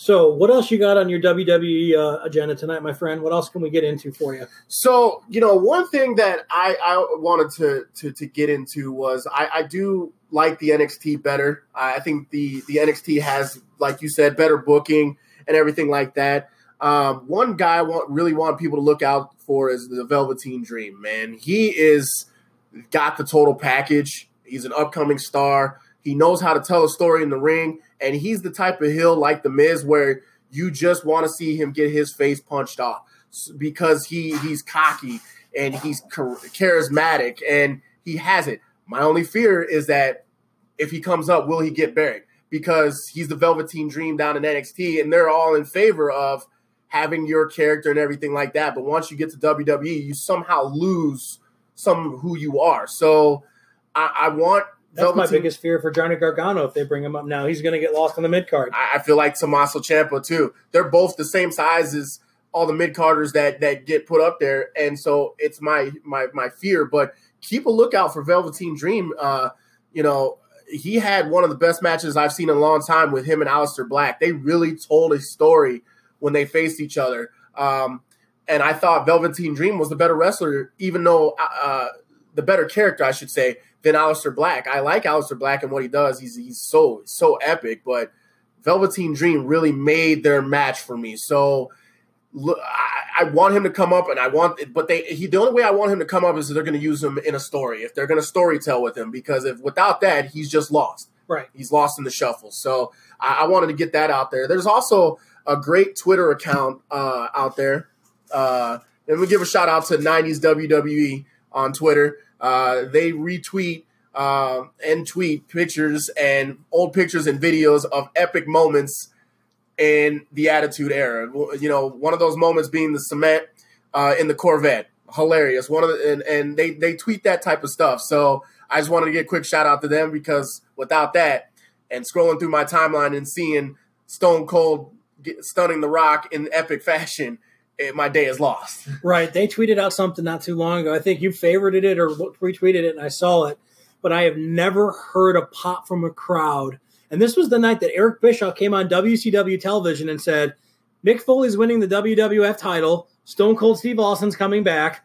So, what else you got on your WWE uh, agenda tonight, my friend? What else can we get into for you? So you know one thing that I I wanted to to to get into was I I do like the NXT better. I think the the NXT has like you said better booking and everything like that. Um, one guy I want really want people to look out for is the Velveteen Dream. Man, he is got the total package. He's an upcoming star. He knows how to tell a story in the ring, and he's the type of heel like the Miz where you just want to see him get his face punched off because he he's cocky and he's charismatic and he has it. My only fear is that if he comes up, will he get buried? Because he's the Velveteen Dream down in NXT, and they're all in favor of having your character and everything like that. But once you get to WWE, you somehow lose some who you are. So I, I want That's my biggest fear for Johnny Gargano if they bring him up now. He's going to get lost in the mid card. I, I feel like Tommaso Ciampa too. They're both the same size as all the mid carders that that get put up there, and so it's my my my fear. But keep a lookout for Velveteen Dream. Uh, you know, he had one of the best matches I've seen in a long time with him and Aleister Black. They really told a story when they faced each other. Um, and I thought Velveteen Dream was the better wrestler, even though uh, the better character, I should say, than Aleister Black. I like Aleister Black and what he does. He's he's so so epic, but Velveteen Dream really made their match for me. So I, I want him to come up, and I want, but they he the only way I want him to come up is if they're going to use him in a story. If they're going to story tell with him, because if without that, he's just lost. Right. He's lost in the shuffle. So I, I wanted to get that out there. There's also a great Twitter account uh, out there. Uh, and we give a shout out to 90s WWE on Twitter. Uh, they retweet uh, and tweet pictures and old pictures and videos of epic moments in the Attitude Era. You know, one of those moments being the cement uh, in the Corvette. Hilarious. One of the, and, and they they tweet that type of stuff. So I just wanted to get a quick shout out to them because without that, and scrolling through my timeline and seeing Stone Cold get, stunning The Rock in epic fashion, it, my day is lost. Right. They tweeted out something not too long ago. I think you favorited it or retweeted it, and I saw it. But I have never heard a pop from a crowd. And this was the night that Eric Bischoff came on WCW television and said, Mick Foley's winning the WWF title. Stone Cold Steve Austin's coming back.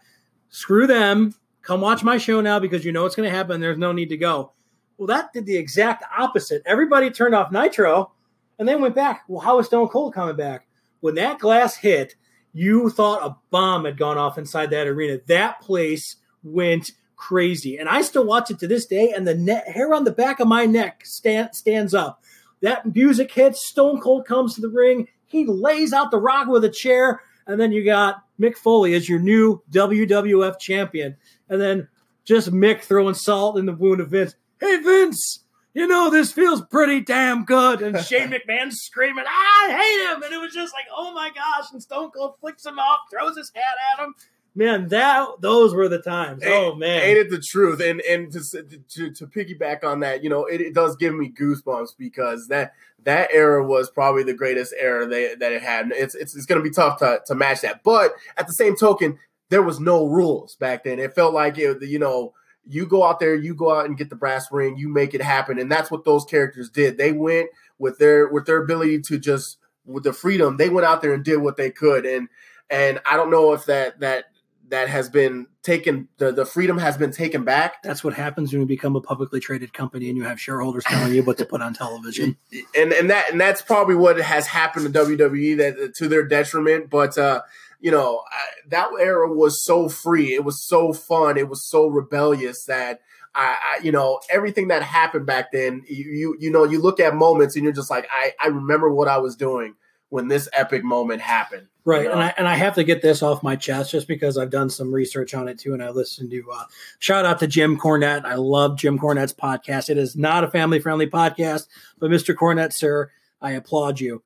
Screw them. Come watch my show now because you know what's going to happen. There's no need to go. Well, that did the exact opposite. Everybody turned off Nitro and then went back. Well, how is Stone Cold coming back? When that glass hit, you thought a bomb had gone off inside that arena. That place went crazy. And I still watch it to this day, and the net, hair on the back of my neck stand, stands up. That music hits, Stone Cold comes to the ring. He lays out the rock with a chair, and then you got Mick Foley as your new WWF champion. And then just Mick throwing salt in the wound of Vince. Hey, Vince, you know, this feels pretty damn good. And Shane McMahon screaming, I hate him. And it was just like, oh my gosh. And Stone Cold flicks him off, throws his hat at him. Man, that those were the times. Oh man. ain't it the truth? And and to to, to piggyback on that, you know, it, it does give me goosebumps because that that era was probably the greatest era they, that it had. It's it's, it's going to be tough to to match that, but at the same token, there was no rules back then. It felt like it, you know. You go out there, you go out and get the brass ring, you make it happen, and that's what those characters did. They went with their with their ability to just with the freedom. They went out there and did what they could, and and I don't know if that that that has been taken the, the freedom has been taken back. That's what happens when you become a publicly traded company and you have shareholders telling you what to put on television. and and that and that's probably what has happened to WWE that to their detriment. But uh you know I, that era was so free. It was so fun. It was so rebellious that I, I you know everything that happened back then you, you you know you look at moments and you're just like I I remember what I was doing when this epic moment happened. Right, you know? and I and I have to get this off my chest just because I've done some research on it too, and I listened to. Uh, shout out to Jim Cornette. I love Jim Cornette's podcast. It is not a family friendly podcast, but Mr. Cornette, sir, I applaud you.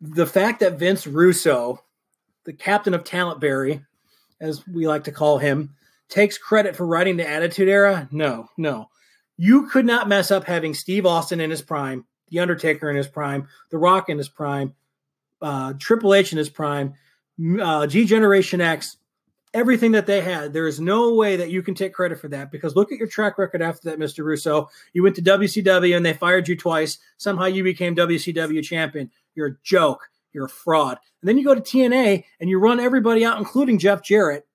The fact that Vince Russo, the captain of Talentberry, as we like to call him, takes credit for writing the Attitude Era. No, no, you could not mess up having Steve Austin in his prime, The Undertaker in his prime, The Rock in his prime uh, Triple H in his prime, uh, G Generation X, everything that they had. There is no way that you can take credit for that because look at your track record after that, Mr. Russo. You went to WCW and they fired you twice. Somehow you became WCW champion. You're a joke. You're a fraud. And then you go to TNA and you run everybody out, including Jeff Jarrett.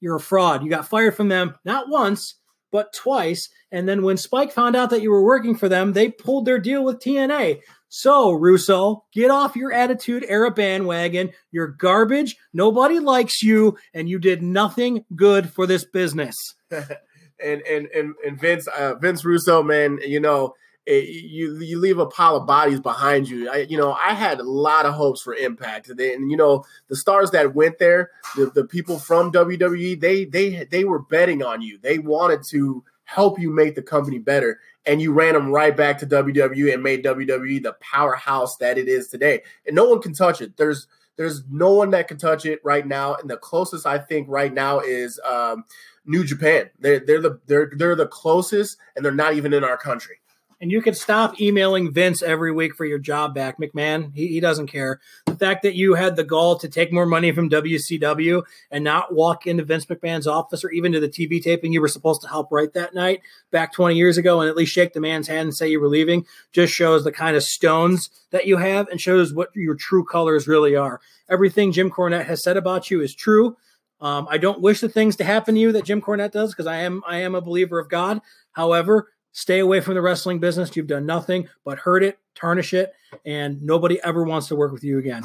You're a fraud. You got fired from them not once, but twice. And then when Spike found out that you were working for them, they pulled their deal with TNA. So, Russo, get off your attitude era bandwagon. You're garbage. Nobody likes you, and you did nothing good for this business. and and and and Vince uh, Vince Russo, man, you know. It, you you leave a pile of bodies behind you. I, you know, I had a lot of hopes for Impact, and you know the stars that went there, the, the people from WWE, they they they were betting on you. They wanted to help you make the company better. And you ran them right back to WWE and made WWE the powerhouse that it is today. And no one can touch it. There's there's no one that can touch it right now. And the closest I think right now is um, New Japan. They're they're the they're they're the closest, and they're not even in our country. And you could stop emailing Vince every week for your job back, McMahon. He, he doesn't care. The fact that you had the gall to take more money from WCW and not walk into Vince McMahon's office or even to the TV taping you were supposed to help write that night back 20 years ago and at least shake the man's hand and say you were leaving just shows the kind of stones that you have and shows what your true colors really are. Everything Jim Cornette has said about you is true. Um, I don't wish the things to happen to you that Jim Cornette does because I am I am a believer of God. However, Stay away from the wrestling business. You've done nothing but hurt it, tarnish it, and nobody ever wants to work with you again.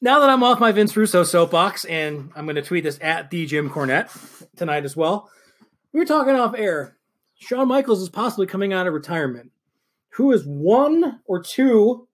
Now that I'm off my Vince Russo soapbox, and I'm going to tweet this at the Jim Cornette tonight as well. We were talking off air. Shawn Michaels is possibly coming out of retirement. Who is one or two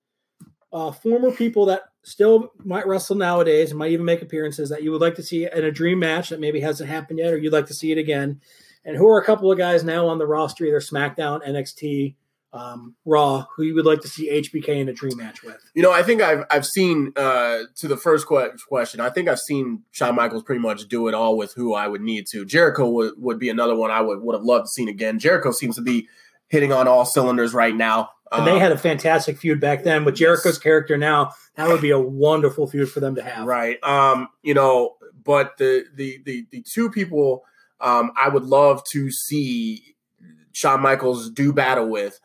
uh, former people that still might wrestle nowadays and might even make appearances that you would like to see in a dream match that maybe hasn't happened yet, or you'd like to see it again? And who are a couple of guys now on the roster, either SmackDown, NXT, um, Raw, who you would like to see HBK in a dream match with? You know, I think I've I've seen uh, to the first question. I think I've seen Shawn Michaels pretty much do it all with who I would need to. Jericho would, would be another one I would would have loved to seen again. Jericho seems to be hitting on all cylinders right now. And they um, had a fantastic feud back then with Jericho's character. Now that would be a wonderful feud for them to have. Right. Um. You know, but the the the, the two people um, I would love to see Shawn Michaels do battle with.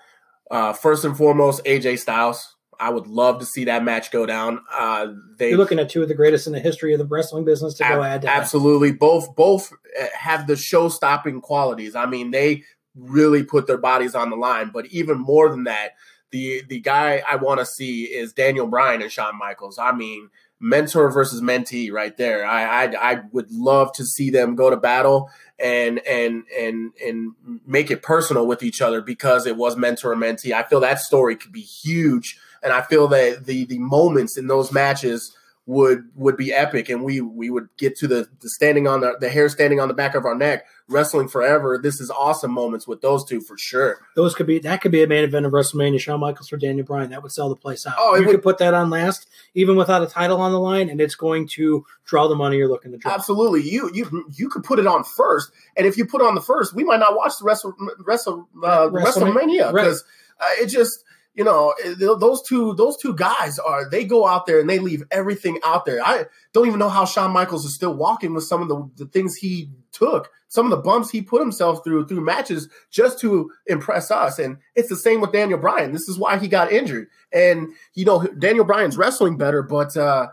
Uh, first and foremost, AJ Styles. I would love to see that match go down. Uh, they, You're looking at two of the greatest in the history of the wrestling business to ab- go add. absolutely, both both uh, have the show-stopping qualities. I mean, they really put their bodies on the line. But even more than that, the the guy I want to see is Daniel Bryan and Shawn Michaels. I mean, mentor versus mentee right there. I, I I would love to see them go to battle and and and and make it personal with each other because it was mentor and mentee. I feel that story could be huge, and I feel that the the moments in those matches would would be epic. And we we would get to the, the standing on the, the hair standing on the back of our neck wrestling forever. This is awesome moments with those two for sure. Those could be that could be a main event of wrestlemania. Shawn michaels for daniel bryan that would sell the place out. Oh you would, could put that on last even without a title on the line and it's going to draw the money you're looking to draw. Absolutely. You you you could put it on first. And if you put on the first we might not watch the rest of rest of uh, wrestlemania because right. uh, it just you know eh, those two those two guys are they go out there and they leave everything out there. I don't even know how shawn michaels is still walking with some of the, the things he took some of the bumps he put himself through through matches just to impress us. And it's the same with daniel bryan. This is why he got injured. And you know daniel bryan's wrestling better but uh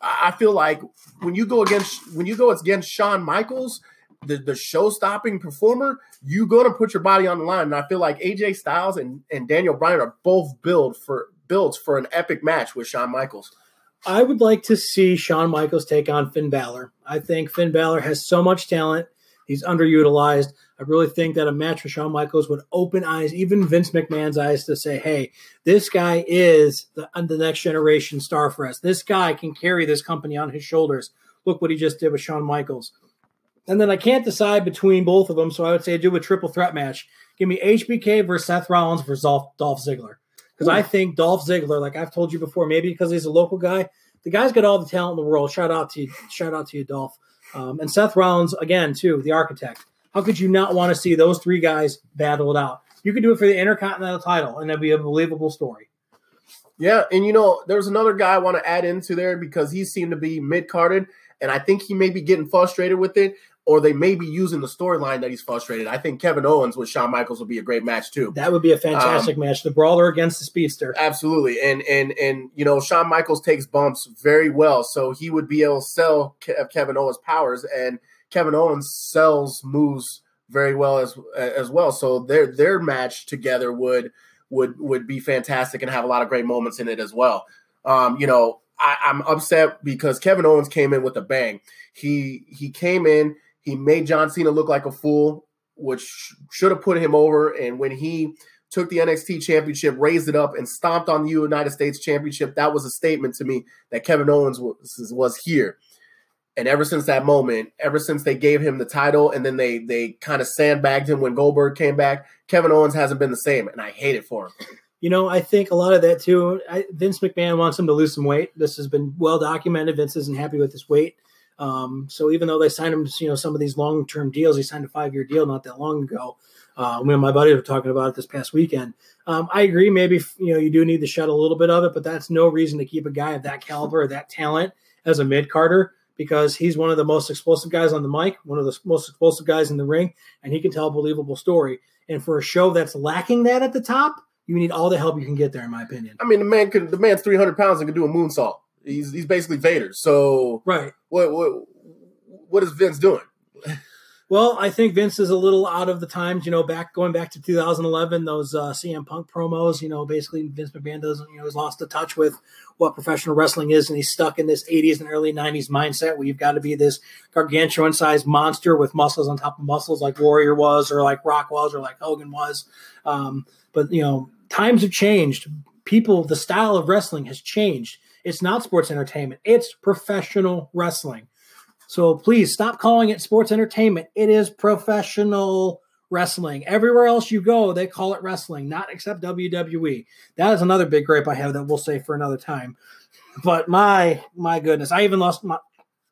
i feel like when you go against when you go against shawn michaels the, the show stopping performer, you to put your body on the line. And I feel like AJ Styles and, and Daniel Bryan are both built for built for an epic match with Shawn Michaels. I would like to see Shawn Michaels take on Finn Balor. I think Finn Balor has so much talent. He's underutilized. I really think that a match with Shawn Michaels would open eyes, even Vince McMahon's eyes, to say, hey, this guy is the, the next generation star for us. This guy can carry this company on his shoulders. Look what he just did with Shawn Michaels. And then I can't decide between both of them, so I would say do a triple threat match. Give me HBK versus Seth Rollins versus Dolph, Dolph Ziggler. Because I think Dolph Ziggler, like I've told you before, maybe because he's a local guy, the guy's got all the talent in the world. Shout out to you, shout out to you, Dolph. Um, and Seth Rollins again too, the architect. How could you not want to see those three guys battle it out? You could do it for the Intercontinental title, and that'd be a believable story. Yeah, and you know, there's another guy I want to add into there because he seemed to be mid carded, and I think he may be getting frustrated with it or they may be using the storyline that he's frustrated. I think Kevin Owens with Shawn Michaels would be a great match too. That would be a fantastic um, match. The brawler against the speedster. Absolutely. And and and you know, Shawn Michaels takes bumps very well, so he would be able to sell Kevin Owens powers and Kevin Owens sells moves very well as as well. So their their match together would would would be fantastic and have a lot of great moments in it as well. Um, you know, I, I'm upset because Kevin Owens came in with a bang. He he came in he made John Cena look like a fool, which should have put him over. And when he took the NXT championship, raised it up, and stomped on the United States championship, that was a statement to me that Kevin Owens was, was here. And ever since that moment, ever since they gave him the title and then they they kind of sandbagged him when Goldberg came back, Kevin Owens hasn't been the same, and I hate it for him. You know, I think a lot of that too. I, Vince McMahon wants him to lose some weight. This has been well documented. Vince isn't happy with his weight. Um, so even though they signed him you know some of these long term deals, he signed a five year deal not that long ago. Uh, me and my buddies were talking about it this past weekend. Um, I agree. Maybe you know you do need to shed a little bit of it, but that's no reason to keep a guy of that caliber, that talent, as a mid carder because he's one of the most explosive guys on the mic, one of the most explosive guys in the ring, and he can tell a believable story. And for a show that's lacking that at the top, you need all the help you can get there, in my opinion. I mean, the man can the man's three hundred pounds and can do a moonsault. He's he's basically Vader. So right, what what what is Vince doing? Well, I think Vince is a little out of the times. You know, back going back to 2011, those uh, CM Punk promos. You know, basically Vince McMahon doesn't. You know, has lost the touch with what professional wrestling is, and he's stuck in this 80s and early 90s mindset where you've got to be this gargantuan-sized monster with muscles on top of muscles, like Warrior was, or like Rock was, or like Hogan was. Um, but you know, times have changed. People, the style of wrestling has changed it's not sports entertainment, it's professional wrestling. So please stop calling it sports entertainment. It is professional wrestling. Everywhere else you go, they call it wrestling, not except WWE. That is another big gripe I have that we'll say for another time. But my my goodness, I even lost my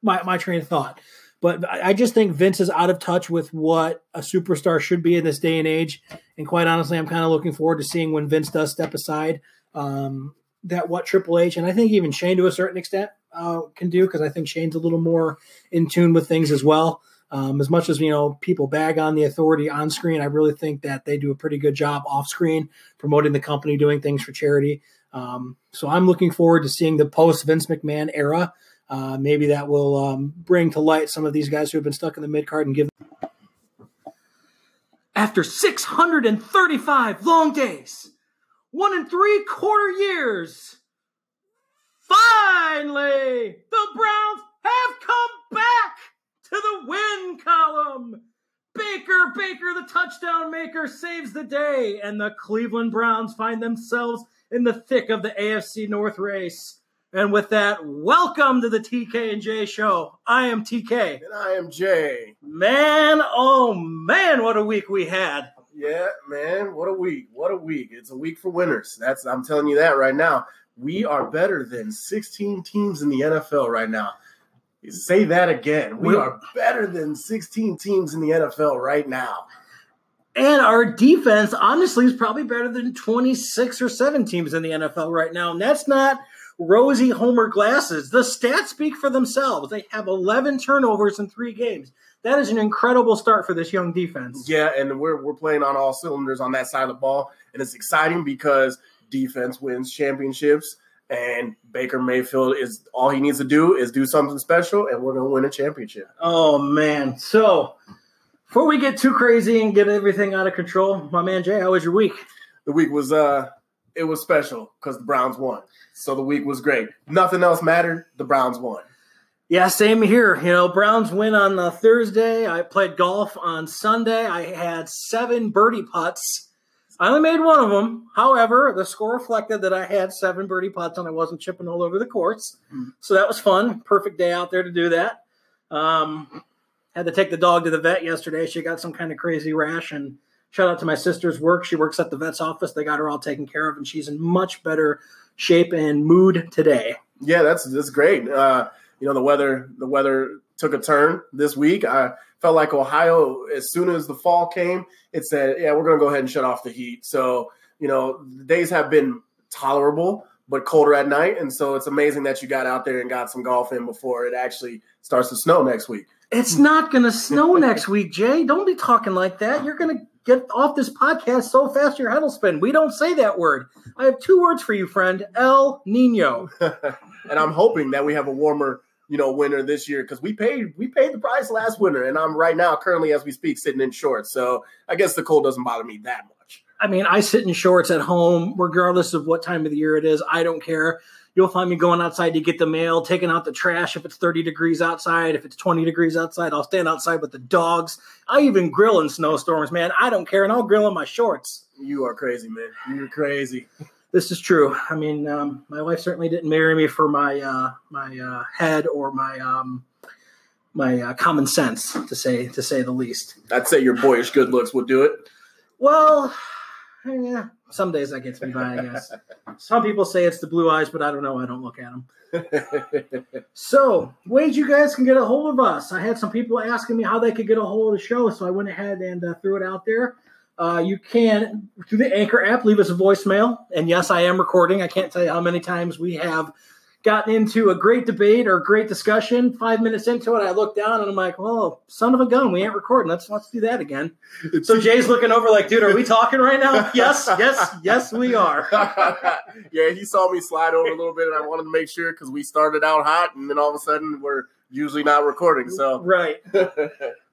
my, my train of thought. But I just think Vince is out of touch with what a superstar should be in this day and age. And quite honestly, I'm kind of looking forward to seeing when Vince does step aside. Um, that what Triple H and I think even Shane to a certain extent uh, can do because I think Shane's a little more in tune with things as well. Um, as much as you know, people bag on the authority on screen. I really think that they do a pretty good job off screen promoting the company, doing things for charity. Um, so I'm looking forward to seeing the post Vince McMahon era. Uh, maybe that will um, bring to light some of these guys who have been stuck in the mid card and give. After 635 long days one and three quarter years. Finally, the Browns have come back to the win column. Baker, Baker, the touchdown maker, saves the day, and the Cleveland Browns find themselves in the thick of the AFC North race. And with that, welcome to the TK and J show. I am TK. And I am Jay. Man, oh man, what a week we had. Yeah, man, what a week! What a week! It's a week for winners. That's I'm telling you that right now. We are better than 16 teams in the NFL right now. Say that again. We are better than 16 teams in the NFL right now. And our defense, honestly, is probably better than 26 or 7 teams in the NFL right now. And that's not rosy Homer glasses. The stats speak for themselves. They have 11 turnovers in three games that is an incredible start for this young defense. Yeah, and we're we're playing on all cylinders on that side of the ball, and it's exciting because defense wins championships. And Baker Mayfield is all he needs to do is do something special, and we're going to win a championship. Oh man! So before we get too crazy and get everything out of control, my man Jay, how was your week? The week was uh, it was special because the Browns won. So the week was great. Nothing else mattered. The Browns won. Yeah, same here. You know, Browns win on the Thursday. I played golf on Sunday. I had seven birdie putts. I only made one of them. However, the score reflected that I had seven birdie putts and I wasn't chipping all over the course. So that was fun. Perfect day out there to do that. Um, had to take the dog to the vet yesterday. She got some kind of crazy rash. And shout out to my sister's work. She works at the vet's office. They got her all taken care of, and she's in much better shape and mood today. Yeah, that's that's great. Uh, you know, the weather the weather took a turn this week. I felt like Ohio, as soon as the fall came, it said, "Yeah, we're going to go ahead and shut off the heat." So you know, the days have been tolerable, but colder at night, and so it's amazing that you got out there and got some golf in before it actually starts to snow next week. It's not going to snow next week, Jay. Don't be talking like that. You're going to get off this podcast so fast your head will spin. We don't say that word. I have two words for you, friend El Nino. and I'm hoping that we have a warmer, you know, winter this year because we paid we paid the price last winter, and I'm right now currently as we speak sitting in shorts. So I guess the cold doesn't bother me that much. I mean, I sit in shorts at home, regardless of what time of the year it is. I don't care. You'll find me going outside to get the mail, taking out the trash if it's 30 degrees outside. If it's 20 degrees outside, I'll stand outside with the dogs. I even grill in snowstorms, man. I don't care, and I'll grill in my shorts. You are crazy, man. You're crazy. This is true. I mean, um, my wife certainly didn't marry me for my uh, my uh, head or my um, my uh, common sense, to say to say the least. I'd say your boyish good looks would do it. Well, yeah, some days that gets me by, I guess. Some people say it's the blue eyes, but I don't know. I don't look at them. So, ways you guys can get a hold of us. I had some people asking me how they could get a hold of the show, so I went ahead and uh, threw it out there. Uh, you can, through the Anchor app, leave us a voicemail. And yes, I am recording. I can't tell you how many times we have gotten into a great debate or a great discussion. Five minutes into it, I look down and I'm like, "Oh, son of a gun, we ain't recording. Let's let's do that again." So Jay's looking over like, "Dude, are we talking right now?" yes, yes, yes, we are. yeah, he saw me slide over a little bit, and I wanted to make sure because we started out hot, and then all of a sudden we're usually not recording. So Right.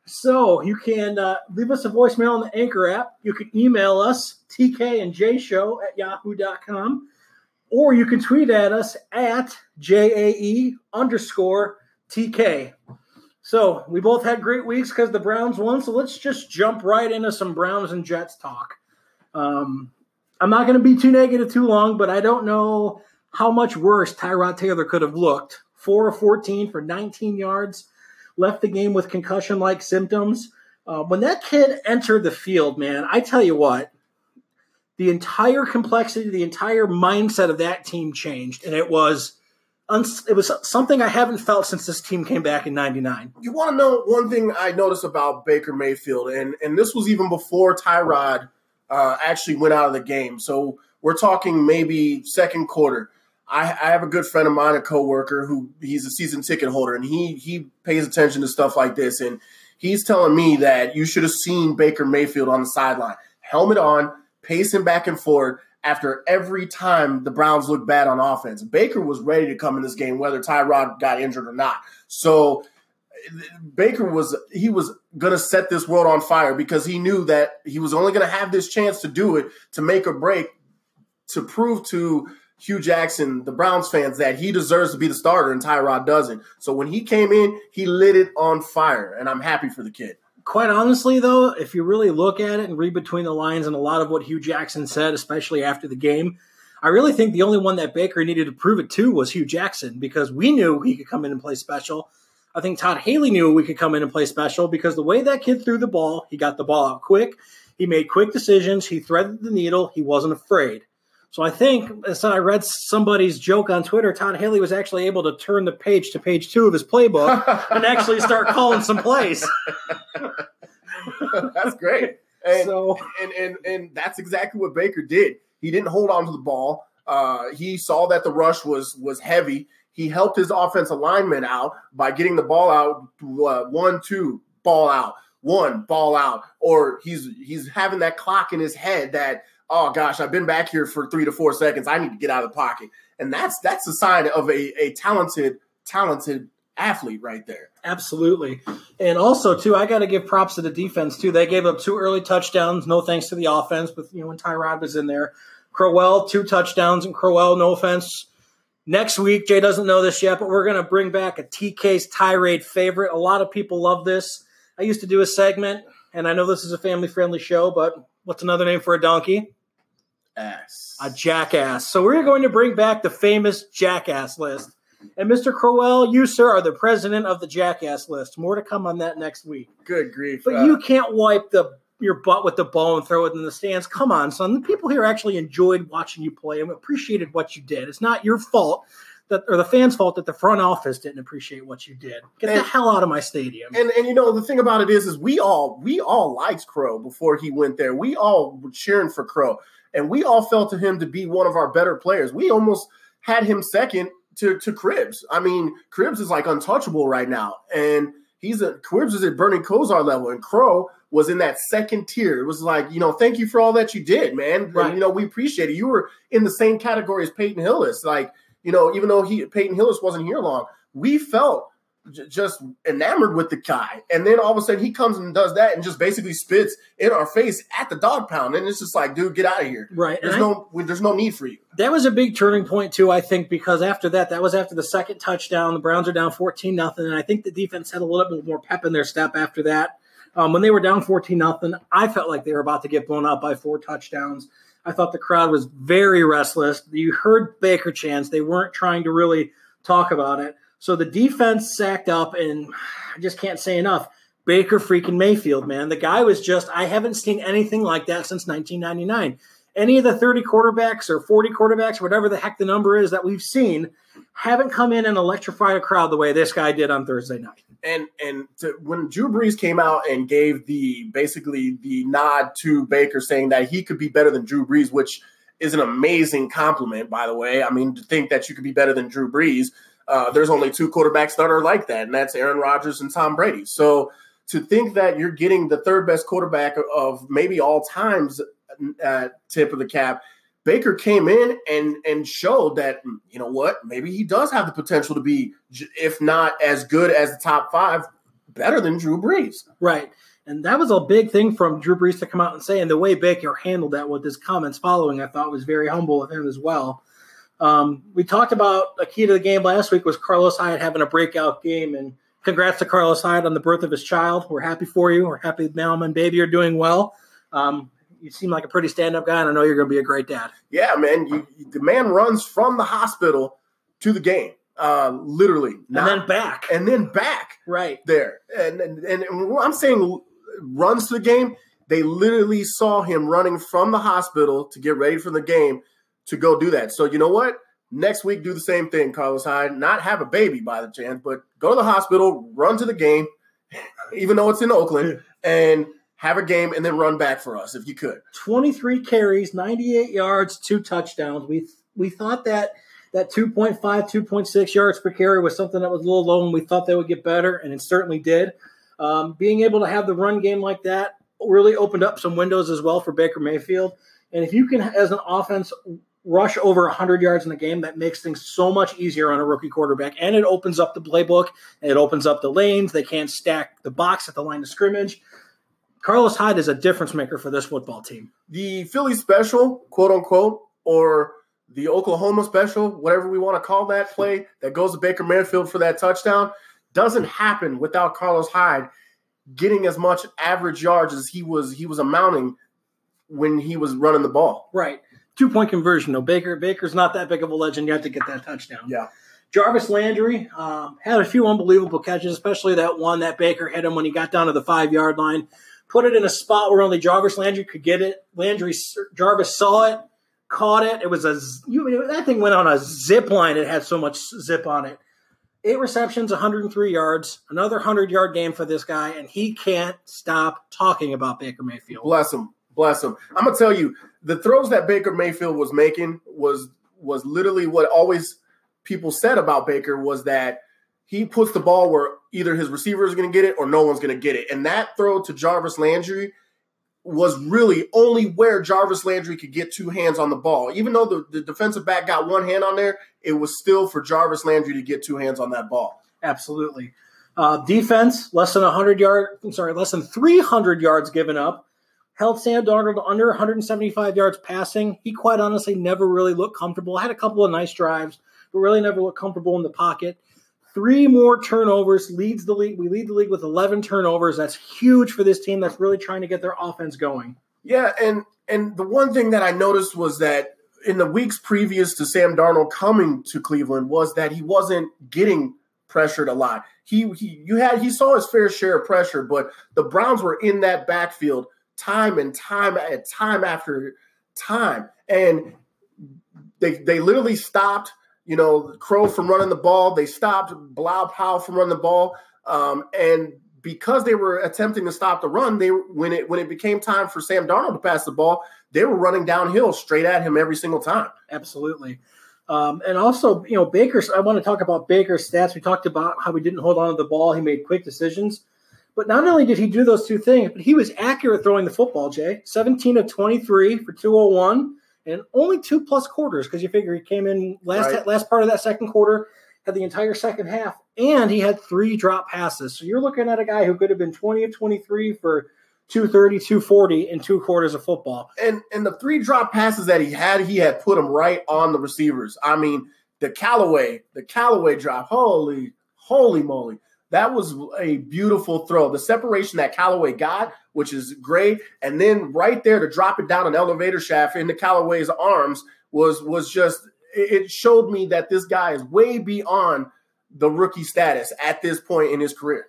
So you can uh, leave us a voicemail on the Anchor app. You can email us, TK and J Show at yahoo.com, or you can tweet at us at JAE underscore TK. So we both had great weeks because the Browns won. So let's just jump right into some Browns and Jets talk. Um, I'm not going to be too negative too long, but I don't know how much worse Tyrod Taylor could have looked. 4 of 14 for 19 yards left the game with concussion like symptoms. Uh, when that kid entered the field, man, I tell you what, the entire complexity, the entire mindset of that team changed, and it was it was something I haven't felt since this team came back in '99. you want to know one thing I noticed about Baker Mayfield, and and this was even before Tyrod uh, actually went out of the game. So we're talking maybe second quarter. I, I have a good friend of mine, a coworker, who he's a season ticket holder, and he he pays attention to stuff like this, and he's telling me that you should have seen Baker Mayfield on the sideline, helmet on, pacing back and forth. After every time the Browns looked bad on offense, Baker was ready to come in this game, whether Tyrod got injured or not. So Baker was he was going to set this world on fire because he knew that he was only going to have this chance to do it to make a break to prove to Hue Jackson, the Browns fans, that he deserves to be the starter and Tyrod doesn't. So when he came in, he lit it on fire, and I'm happy for the kid. Quite honestly, though, if you really look at it and read between the lines and a lot of what Hue Jackson said, especially after the game, I really think the only one that Baker needed to prove it to was Hue Jackson because we knew he could come in and play special. I think Todd Haley knew we could come in and play special because the way that kid threw the ball, he got the ball out quick, he made quick decisions, he threaded the needle, he wasn't afraid. So I think, as I read somebody's joke on Twitter, Todd Haley was actually able to turn the page to page two of his playbook and actually start calling some plays. that's great. And, So- and and and that's exactly what Baker did. He didn't hold on to the ball. Uh, he saw that the rush was was heavy. He helped his offensive lineman out by getting the ball out. Uh, one, two, ball out. One, ball out. Or he's he's having that clock in his head that oh gosh, I've been back here for three to four seconds. I need to get out of the pocket. And that's that's a sign of a, a talented talented athlete right there. Absolutely. And also, too, I got to give props to the defense, too. They gave up two early touchdowns, no thanks to the offense, but, you know, when Tyrod was in there. Crowell, two touchdowns, and Crowell, no offense, Next week, Jay doesn't know this yet, but we're to bring back a TK's tirade favorite. A lot of people love this. I used to do a segment, and I know this is a family friendly show, but what's another name for a donkey? Ass. A jackass. So we're going to bring back the famous jackass list. And Mr. Crowell, you, sir, are the president of the jackass list. More to come on that next week. Good grief. But Uh, you can't wipe the your butt with the ball and throw it in the stands. Come on, son. The people here actually enjoyed watching you play and appreciated what you did. It's not your fault that or the fans' fault that the front office didn't appreciate what you did. Get the hell out of my stadium. and and you know the thing about it is is we all we all liked Crow before he went there. We all were cheering for Crow, and we all felt to him to be one of our better players. We almost had him second to to Cribbs. I mean, Cribbs is like untouchable right now, and he's a Cribbs is at Bernie Kosar level, and Crow was in that second tier. It was like you know, thank you for all that you did, man. And, you know, we appreciate it. You were in the same category as Peyton Hillis, like you know, even though he Peyton Hillis wasn't here long, we felt j- just enamored with the guy. And then all of a sudden he comes and does that and just basically spits in our face at the dog pound. And it's just like, dude, get out of here. right. There's And I- no there's no need for you. that was a big turning point too, I think, because after that, that was after the second touchdown. The Browns are down fourteen nothing, and I think the defense had a little bit more pep in their step after that. Um, when they were down fourteen nothing, I felt like they were about to get blown out by four touchdowns. I thought the crowd was very restless. You heard Baker chants; they weren't trying to really talk about it. So the defense sacked up, and I just can't say enough. Baker freaking Mayfield, man. The guy was just, I haven't seen anything like that since 1999 any of the 30 quarterbacks or 40 quarterbacks, whatever the heck the number is that we've seen, haven't come in and electrified a crowd the way this guy did on Thursday night. And and to, when Drew Brees came out and gave the basically the nod to Baker saying that he could be better than Drew Brees, which is an amazing compliment, by the way. I mean, to think that you could be better than Drew Brees, uh, there's only two quarterbacks that are like that, and that's Aaron Rodgers and Tom Brady. So to think that you're getting the third best quarterback of maybe all times tip of the cap. Baker came in and and showed that you know what maybe he does have the potential to be if not as good as the top five, better than Drew Brees. Right. And that was a big thing from Drew Brees to come out and say, and the way Baker handled that with his comments following, I thought was very humble of him as well. Um, we talked about a key to the game last week was Carlos Hyde having a breakout game, and congrats to Carlos Hyde on the birth of his child. We're happy for you. We're happy mom and baby are doing well. Um, you seem like a pretty stand-up guy, and I know you're going to be a great dad. Yeah, man, you, the man runs from the hospital to the game, uh, literally, And then back. and then back. right. there. And, and and I'm saying runs to the game, they literally saw him running from the hospital to get ready for the game to go do that. So you know what? Next week, do the same thing, Carlos Hyde. Not have a baby by the chance, but go to the hospital, run to the game, even though it's in Oakland, and have a game, and then run back for us if you could. 23 carries, 98 yards, two touchdowns. We we thought that that 2.5, 2.6 yards per carry was something that was a little low, and we thought they would get better, and it certainly did. Um, being able to have the run game like that really opened up some windows as well for Baker Mayfield. And if you can, as an offense, rush over 100 yards in the game, that makes things so much easier on a rookie quarterback, and it opens up the playbook, and it opens up the lanes. They can't stack the box at the line of scrimmage. Carlos Hyde is a difference maker for this football team. The Philly special, quote unquote, or the Oklahoma special, whatever we want to call that play that goes to Baker Mayfield for that touchdown, doesn't happen without Carlos Hyde getting as much average yards as he was he was amounting when he was running the ball. Right. Two point conversion. No, Baker. Baker's not that big of a legend yet to get that touchdown. Yeah. Jarvis Landry um, had a few unbelievable catches, especially that one that Baker hit him when he got down to the five yard line. Put it in a spot where only Jarvis Landry could get it. Landry Jarvis saw it, caught it. It was a you, that thing went on a zip line. It had so much zip on it. Eight receptions, 103 yards, another 100 yard game for this guy, and he can't stop talking about Baker Mayfield. Bless him. Bless him. I'm gonna tell you, the throws that Baker Mayfield was making was was literally what always people said about Baker was that he puts the ball where either his receiver is going to get it or no one's going to get it. And that throw to Jarvis Landry was really only where Jarvis Landry could get two hands on the ball. Even though the, the defensive back got one hand on there, it was still for Jarvis Landry to get two hands on that ball. Absolutely. Uh, defense, less than 100 yards, I'm sorry, less than 300 yards given up. Held Sam Darnold under 175 yards passing. He quite honestly never really looked comfortable. Had a couple of nice drives, but really never looked comfortable in the pocket. Three more turnovers leads the league. We lead the league with 11 turnovers. That's huge for this team that's really trying to get their offense going. Yeah, and and the one thing that I noticed was that in the weeks previous to Sam Darnold coming to Cleveland was that he wasn't getting pressured a lot. He he you had he saw his fair share of pressure, but the Browns were in that backfield time and time and time after time. And they they literally stopped, you know, Crow from running the ball. They stopped Bilal Powell from running the ball. Um, and because they were attempting to stop the run, they when it when it became time for Sam Darnold to pass the ball, they were running downhill straight at him every single time. Absolutely. Um, and also, you know, Baker's. I want to talk about Baker's stats. We talked about how he didn't hold on to the ball. He made quick decisions. But not only did he do those two things, but he was accurate throwing the football, Jay. 17 of 23 for 201 and only two plus quarters because you figure he came in last right. last part of that second quarter, had the entire second half, and he had three drop passes. So you're looking at a guy who could have been 20 of 23 for 230, 240 in two quarters of football. And and the three drop passes that he had, he had put them right on the receivers. I mean, the Callaway, the Callaway drop, holy, holy moly. That was a beautiful throw. The separation that Callaway got, which is great, and then right there to drop it down an elevator shaft into Callaway's arms was was just it showed me that this guy is way beyond the rookie status at this point in his career.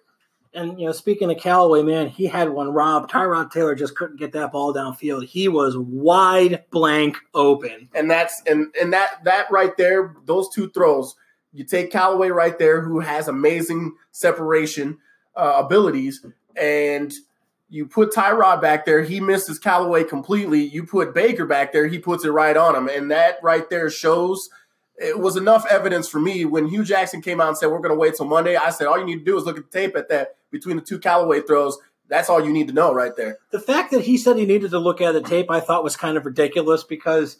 And you know, speaking of Callaway, man, he had one rob. Tyrod Taylor just couldn't get that ball downfield. He was wide blank open. And that's and and that that right there, those two throws. You take Callaway right there, who has amazing separation uh, abilities, and you put Tyrod back there. He misses Callaway completely. You put Baker back there. He puts it right on him, and that right there shows – it was enough evidence for me when Hue Jackson came out and said we're going to wait till Monday. I said all you need to do is look at the tape at that between the two Callaway throws. That's all you need to know right there. The fact that he said he needed to look at the tape, I thought was kind of ridiculous because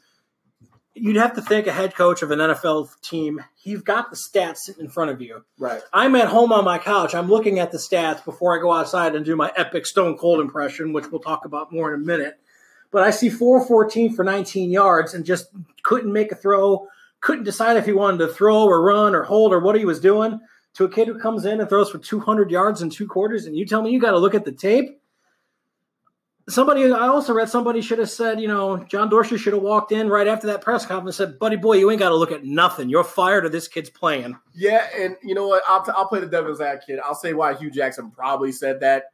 you'd have to think a head coach of an NFL team, you've got the stats sitting in front of you. Right. I'm at home on my couch. I'm looking at the stats before I go outside and do my epic Stone Cold impression, which we'll talk about more in a minute. But I see 414 for 19 yards and just couldn't make a throw couldn't decide if he wanted to throw or run or hold or what he was doing to a kid who comes in and throws for 200 yards in two quarters and you tell me you got to look at the tape somebody i also read somebody should have said you know john dorsey should have walked in right after that press conference and said buddy boy you ain't got to look at nothing you're fired or this kid's playing yeah and you know what i'll, I'll play the devil's advocate i'll say why Hue jackson probably said that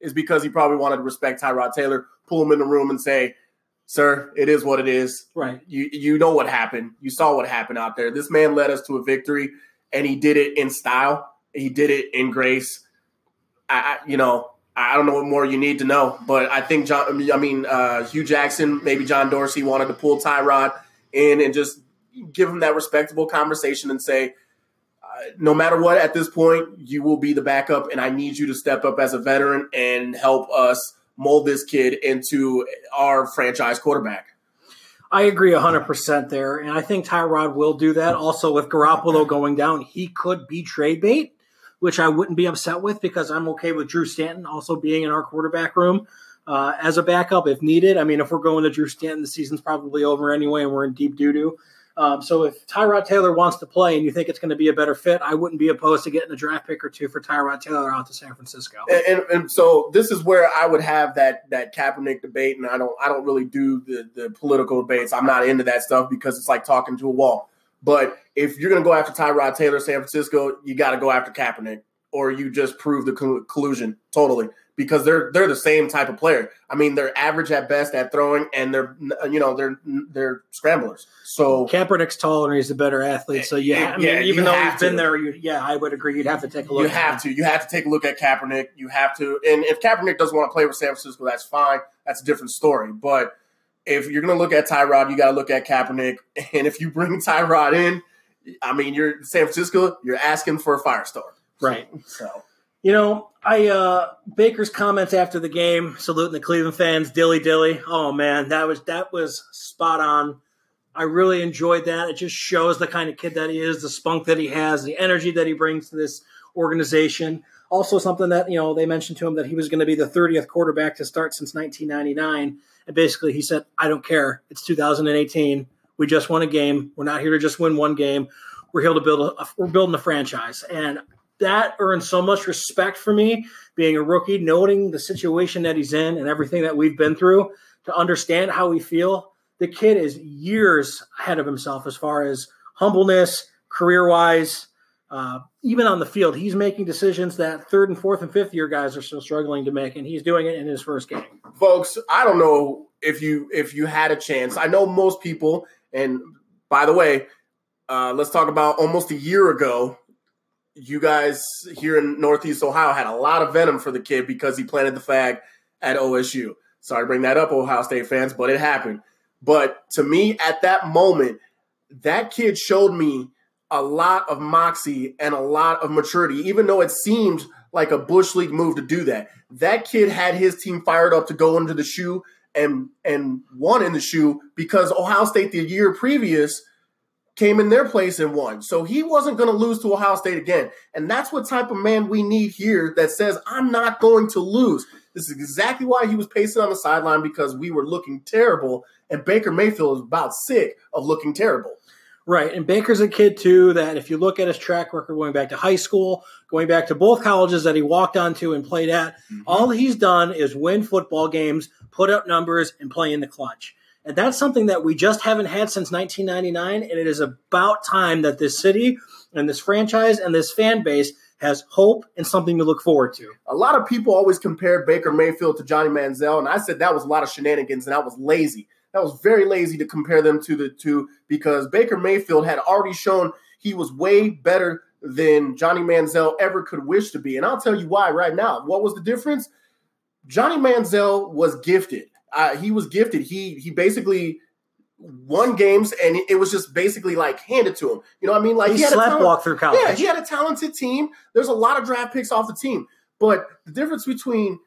is because he probably wanted to respect tyrod taylor pull him in the room and say sir, it is what it is. Right. You you know what happened. You saw what happened out there. This man led us to a victory, and he did it in style. He did it in grace. I, I you know I don't know what more you need to know, but I think John. I mean, uh, Hue Jackson, maybe John Dorsey wanted to pull Tyrod in and just give him that respectable conversation and say. Uh, no matter what, at this point, you will be the backup, and I need you to step up as a veteran and help us mold this kid into our franchise quarterback. I agree 100% there. And I think Tyrod will do that. Also, with Garoppolo going down, he could be trade bait, which I wouldn't be upset with because I'm okay with Drew Stanton also being in our quarterback room uh, as a backup if needed. I mean, if we're going to Drew Stanton, the season's probably over anyway and we're in deep doo doo. Um, so if Tyrod Taylor wants to play and you think it's going to be a better fit, I wouldn't be opposed to getting a draft pick or two for Tyrod Taylor out to San Francisco. And, and, and, so this is where I would have that that Kaepernick debate, and I don't I don't really do the the political debates. I'm not into that stuff because it's like talking to a wall. But if you're going to go after Tyrod Taylor, San Francisco, you got to go after Kaepernick, or you just prove the collusion totally because they're they're the same type of player. I mean, they're average at best at throwing, and they're uh, you know they're they're scramblers. So Kaepernick's taller and he's a better athlete. So yeah, I mean, yeah even though he's to. been there, you, yeah, I would agree. You'd have to take a look. You have to. You have to take a look at Kaepernick. You have to. And if Kaepernick doesn't want to play with San Francisco, that's fine. That's a different story. But if you're going to look at Tyrod, you got to look at Kaepernick. And if you bring Tyrod in, I mean, you're San Francisco. You're asking for a firestorm. Right. So you know, I uh Baker's comments after the game, saluting the Cleveland fans, dilly dilly. Oh man, that was that was spot on. I really enjoyed that. It just shows the kind of kid that he is, the spunk that he has, the energy that he brings to this organization. Also, something that you know they mentioned to him that he was going to be the 30th quarterback to start since 1999, and basically he said, "I don't care. It's 2018. We just won a game. We're not here to just win one game. We're here to build a we're building a franchise. And that earned so much respect for me being a rookie, noting the situation that he's in and everything that we've been through to understand how we feel. The kid is years ahead of himself as far as humbleness, career wise, uh, even on the field. He's making decisions that third and fourth and fifth year guys are still struggling to make, and he's doing it in his first game. Folks, I don't know if you if you had a chance. I know most people, and by the way, uh, let's talk about almost a year ago you guys here in Northeast Ohio had a lot of venom for the kid because he planted the flag at OSU. Sorry to bring that up, Ohio State fans, but it happened. But to me, at that moment, that kid showed me a lot of moxie and a lot of maturity, even though it seemed like a Bush League move to do that. That kid had his team fired up to go into the shoe and and won in the shoe because Ohio State the year previous came in their place and won. So he wasn't going to lose to Ohio State again. And that's what type of man we need here that says, I'm not going to lose. This is exactly why he was pacing on the sideline because we were looking terrible. And Baker Mayfield is about sick of looking terrible. Right. And Baker's a kid, too, that if you look at his track record going back to high school, going back to both colleges that he walked onto and played at, mm-hmm. all he's done is win football games, put up numbers, and play in the clutch. And that's something that we just haven't had since 1999. And it is about time that this city and this franchise and this fan base has hope and something to look forward to. A lot of people always compare Baker Mayfield to Johnny Manziel, and I said that was a lot of shenanigans and I was lazy. That was very lazy to compare them to the two because Baker Mayfield had already shown he was way better than Johnny Manziel ever could wish to be. And I'll tell you why right now. What was the difference? Johnny Manziel was gifted uh, he was gifted. He he basically won games, and it was just basically like handed to him. You know what I mean? Like he, he had slept a talent- walk through college. Yeah, he had a talented team. There's a lot of draft picks off the team, but the difference between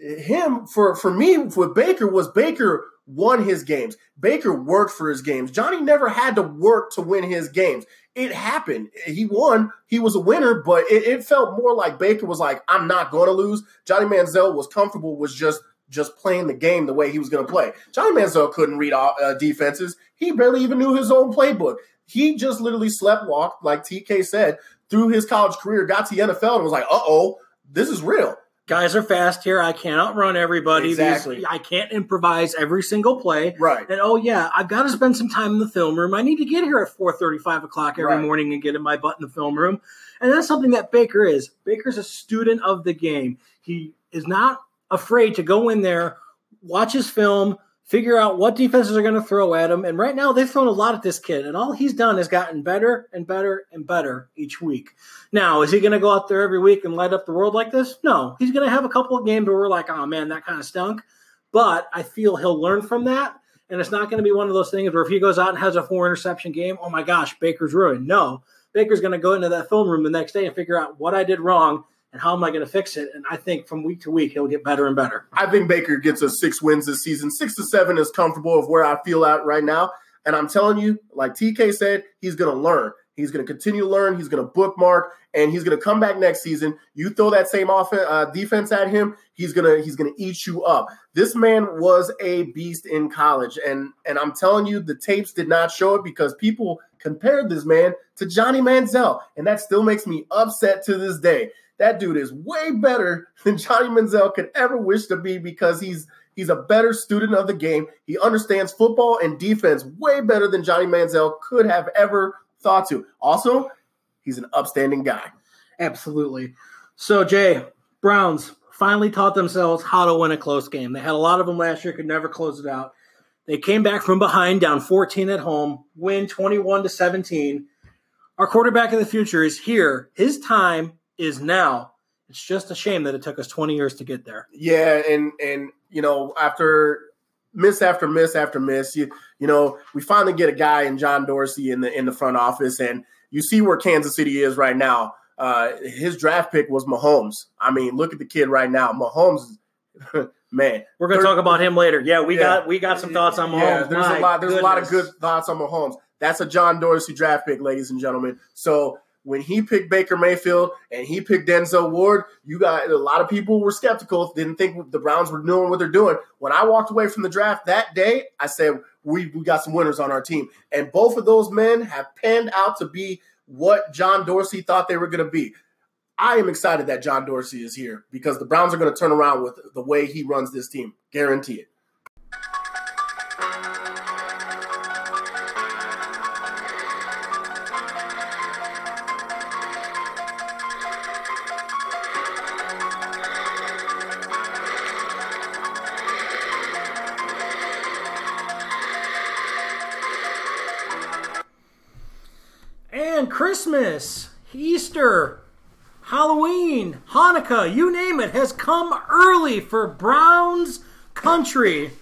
him for for me with Baker was Baker won his games. Baker worked for his games. Johnny never had to work to win his games. It happened. He won. He was a winner, but it, it felt more like Baker was like, I'm not going to lose. Johnny Manziel was comfortable, was just just playing the game the way he was going to play. Johnny Manziel couldn't read uh, defenses. He barely even knew his own playbook. He just literally slept walked, like TK said, through his college career, got to the NFL and was like, uh oh, this is real. Guys are fast here. I can't outrun everybody. Exactly. I can't improvise every single play. Right. And oh yeah, I've got to spend some time in the film room. I need to get here at four thirty, five o'clock every right. morning and get in my butt in the film room. And that's something that Baker is. Baker's a student of the game. He is not afraid to go in there, watch his film, figure out what defenses are going to throw at him. And right now, they've thrown a lot at this kid, and all he's done has gotten better and better and better each week. Now, is he going to go out there every week and light up the world like this? No. He's going to have a couple of games where we're like, oh man, that kind of stunk. But I feel he'll learn from that. And it's not going to be one of those things where if he goes out and has a four interception game, oh my gosh, Baker's ruined. No. Baker's going to go into that film room the next day and figure out what I did wrong and how am I going to fix it? And I think from week to week, he'll get better and better. I think Baker gets us six wins this season. Six to seven is comfortable of where I feel at right now. And I'm telling you, like TK said, he's going to learn. He's going to continue to learn. He's going to bookmark, and he's going to come back next season. You throw that same offense, uh, defense at him, he's gonna he's gonna eat you up. This man was a beast in college, and and I'm telling you, the tapes did not show it because people compared this man to Johnny Manziel, and that still makes me upset to this day. That dude is way better than Johnny Manziel could ever wish to be because he's he's a better student of the game. He understands football and defense way better than Johnny Manziel could have ever thought to. Also, he's an upstanding guy. Absolutely. So, Jay, Browns finally taught themselves how to win a close game. They had a lot of them last year, could never close it out. They came back from behind, down 14 at home, win 21 to 17. Our quarterback of the future is here. His time is now. It's just a shame that it took us 20 years to get there. Yeah, and and you know, after miss after miss after miss, you you know, we finally get a guy in John Dorsey in the in the front office and you see where Kansas City is right now. Uh, his draft pick was Mahomes. I mean, look at the kid right now. Mahomes man. We're going to talk about him later. Yeah, we yeah. got we got some thoughts on Mahomes. Yeah, there's My a lot there's goodness. a lot of good thoughts on Mahomes. That's a John Dorsey draft pick, ladies and gentlemen. So when he picked Baker Mayfield and he picked Denzel Ward, you got a lot of people were skeptical, didn't think the Browns were doing what they're doing. When I walked away from the draft that day, I said, we, we got some winners on our team. And both of those men have panned out to be what John Dorsey thought they were going to be. I am excited that John Dorsey is here because the Browns are going to turn around with the way he runs this team. Guarantee it. Hanukkah, you name it, has come early for Browns country.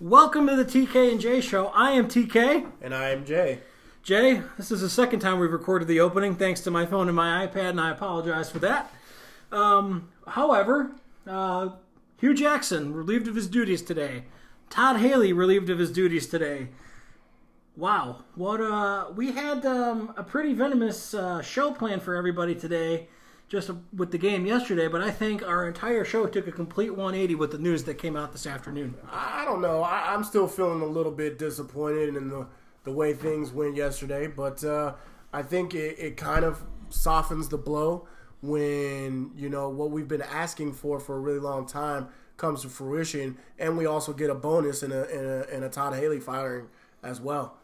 Welcome to the TK and J show. I am TK. And I am Jay. Jay, this is the second time we've recorded the opening thanks to my phone and my iPad, and I apologize for that. Um, however, uh, Hue Jackson relieved of his duties today. Todd Haley relieved of his duties today. Wow, what uh, we had um, a pretty venomous uh, show planned for everybody today, just with the game yesterday. But I think our entire show took a complete 180 with the news that came out this afternoon. I don't know. I, I'm still feeling a little bit disappointed in the the way things went yesterday, but uh, I think it, it kind of softens the blow when you know what we've been asking for for a really long time comes to fruition, and we also get a bonus in a in a, in a Todd Haley firing as well.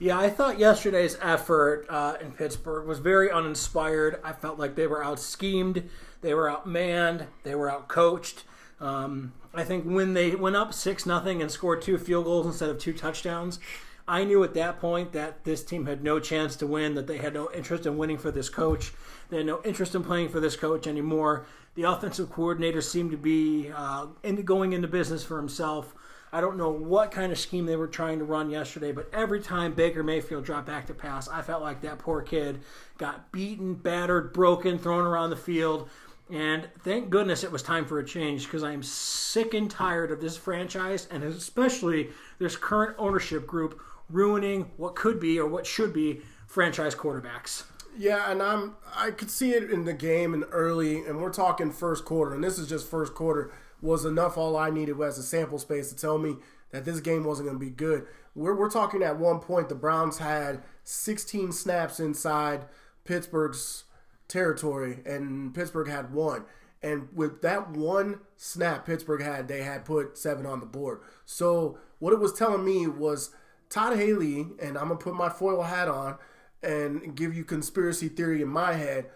Yeah, I thought yesterday's effort uh, in Pittsburgh was very uninspired. I felt like they were out schemed, they were outmanned, they were out coached. Um, I think when they went up six nothing and scored two field goals instead of two touchdowns, I knew at that point that this team had no chance to win. That they had no interest in winning for this coach. They had no interest in playing for this coach anymore. The offensive coordinator seemed to be uh, going into business for himself. I don't know what kind of scheme they were trying to run yesterday, but every time Baker Mayfield dropped back to pass, I felt like that poor kid got beaten, battered, broken, thrown around the field. And thank goodness it was time for a change because I am sick and tired of this franchise and especially this current ownership group ruining what could be or what should be franchise quarterbacks. Yeah, and I'm I could see it in the game and early, and we're talking first quarter, and this is just first quarter was enough. All I needed was a sample space to tell me that this game wasn't going to be good. We're, we're talking at one point the Browns had 16 snaps inside Pittsburgh's territory, and Pittsburgh had one. And with that one snap Pittsburgh had, they had put seven on the board. So what it was telling me was Todd Haley, and I'm gonna put my foil hat on and give you conspiracy theory in my head.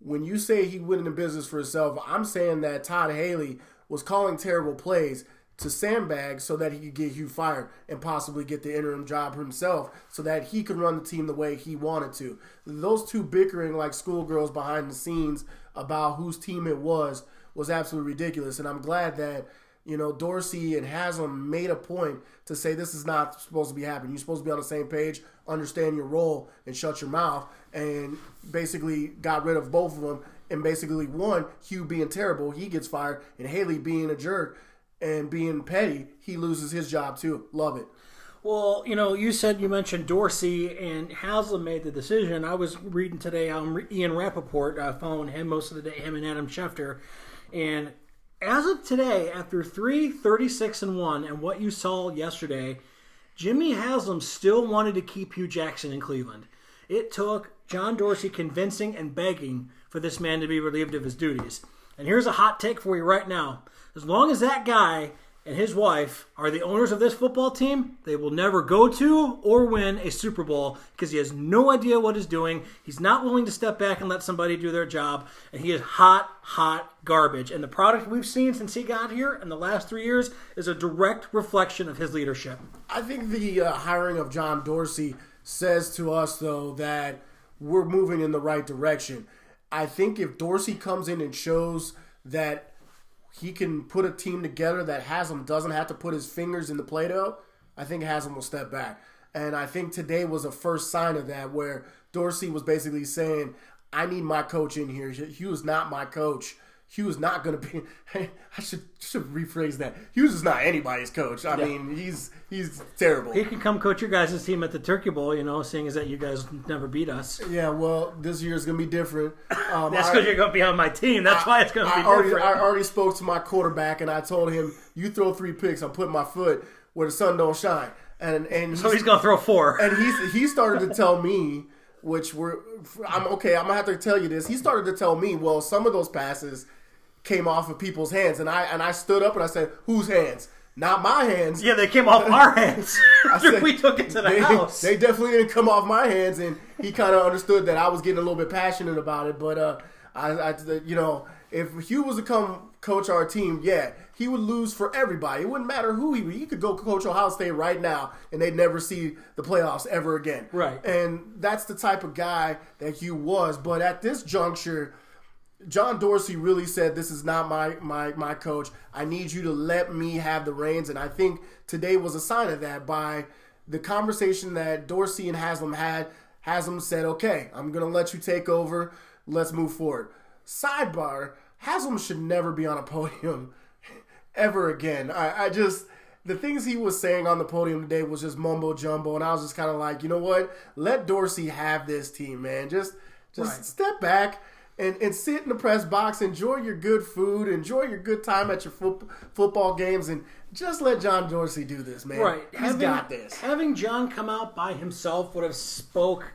When you say he went into business for himself, I'm saying that Todd Haley was calling terrible plays to sandbag so that he could get Hue fired and possibly get the interim job himself so that he could run the team the way he wanted to. Those two bickering like schoolgirls behind the scenes about whose team it was was absolutely ridiculous. And I'm glad that, you know, Dorsey and Haslam made a point to say this is not supposed to be happening. You're supposed to be on the same page, understand your role, and shut your mouth. And basically got rid of both of them. And basically, one, Hue being terrible, he gets fired, and Haley being a jerk and being petty, he loses his job too. Love it. Well, you know, you said you mentioned Dorsey and Haslam made the decision. I was reading today on Ian Rapoport, uh, following him most of the day, him and Adam Schefter. And as of today, after 3 36 and 1, and what you saw yesterday, Jimmy Haslam still wanted to keep Hue Jackson in Cleveland. It took John Dorsey convincing and begging for this man to be relieved of his duties. And here's a hot take for you right now. As long as that guy and his wife are the owners of this football team, they will never go to or win a Super Bowl because he has no idea what he's doing. He's not willing to step back and let somebody do their job, and he is hot, hot garbage. And the product we've seen since he got here in the last three years is a direct reflection of his leadership. I think the uh, hiring of John Dorsey says to us, though, that we're moving in the right direction. I think if Dorsey comes in and shows that he can put a team together that Haslam doesn't have to put his fingers in the Play-Doh, I think Haslam will step back. And I think today was a first sign of that where Dorsey was basically saying, I need my coach in here. He was not my coach. Hue is not going to be. I should should rephrase that. Hughes is not anybody's coach. I yeah. mean, he's he's terrible. He can come coach your guys' team at the Turkey Bowl. You know, seeing as that you guys never beat us. Yeah, well, this year is going to be different. Um, That's because you're going to be on my team. That's I, why it's going to be already, different. I already spoke to my quarterback and I told him, "You throw three picks, I'm putting my foot where the sun don't shine." and and So he's going to throw four. and he's he started to tell me, which we're I'm okay. I'm gonna have to tell you this. He started to tell me, well, some of those passes came off of people's hands, and I and I stood up and I said, whose hands? Not my hands. yeah, they came off our hands. said- we took it to the they, house. they definitely didn't come off my hands, and he kind of understood that I was getting a little bit passionate about it. But uh, I, I, you know, if Hue was to come coach our team, yeah, he would lose for everybody. It wouldn't matter who he. He could go coach Ohio State right now, and they'd never see the playoffs ever again. Right. And that's the type of guy that Hue was. But at this juncture. John Dorsey really said, "This is not my my my coach. I need you to let me have the reins." And I think today was a sign of that by the conversation that Dorsey and Haslam had. Haslam said, "Okay, I'm going to let you take over. Let's move forward." Sidebar: Haslam should never be on a podium ever again. I, I just the things he was saying on the podium today was just mumbo jumbo, and I was just kind of like, you know what? Let Dorsey have this team, man. Just just Right. step back and, and sit in the press box, enjoy your good food, enjoy your good time at your foot, football games, and just let John Dorsey do this, man. Right. He's having, got this. Having John come out by himself would have spoke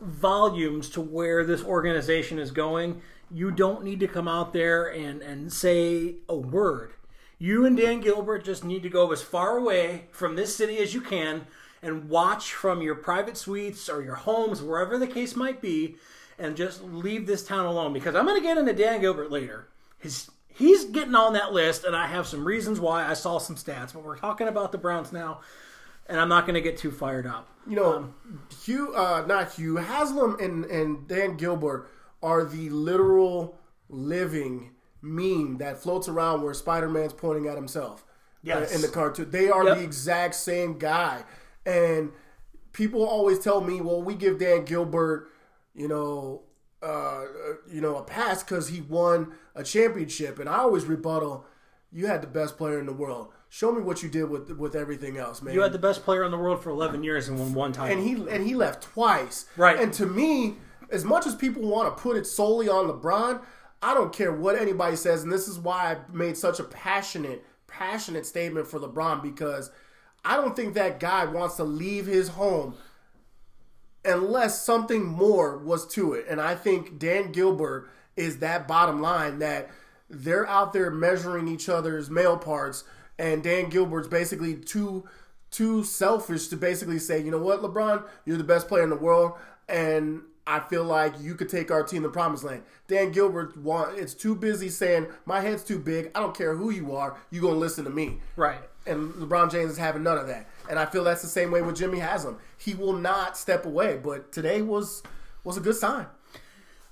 volumes to where this organization is going. You don't need to come out there and, and say a word. You and Dan Gilbert just need to go as far away from this city as you can and watch from your private suites or your homes, wherever the case might be, and just leave this town alone. Because I'm going to get into Dan Gilbert later. His he's getting on that list, and I have some reasons why. I saw some stats, but we're talking about the Browns now, and I'm not going to get too fired up. You know, Hue, uh, not Hue, Haslam and, and Dan Gilbert are the literal living meme that floats around where Spider Man's pointing at himself Yes. uh, in the cartoon. They are Yep. the exact same guy. And people always tell me, well, we give Dan Gilbert, you know, uh, you know, a pass because he won a championship. And I always rebuttal, you had the best player in the world. Show me what you did with with everything else, man. You had the best player in the world for 11 years and won one time. and he and he left twice. Right. And to me, as much as people want to put it solely on LeBron, I don't care what anybody says, and this is why I made such a passionate, passionate statement for LeBron because I don't think that guy wants to leave his home unless something more was to it. And I think Dan Gilbert is that bottom line that they're out there measuring each other's male parts, and Dan Gilbert's basically too too selfish to basically say, you know what, LeBron, you're the best player in the world, and I feel like you could take our team to the promised land. Dan Gilbert want it's too busy saying my head's too big. I don't care who you are, you gonna listen to me. right. And LeBron James is having none of that. And I feel that's the same way with Jimmy Haslam. He will not step away. But today was was a good sign.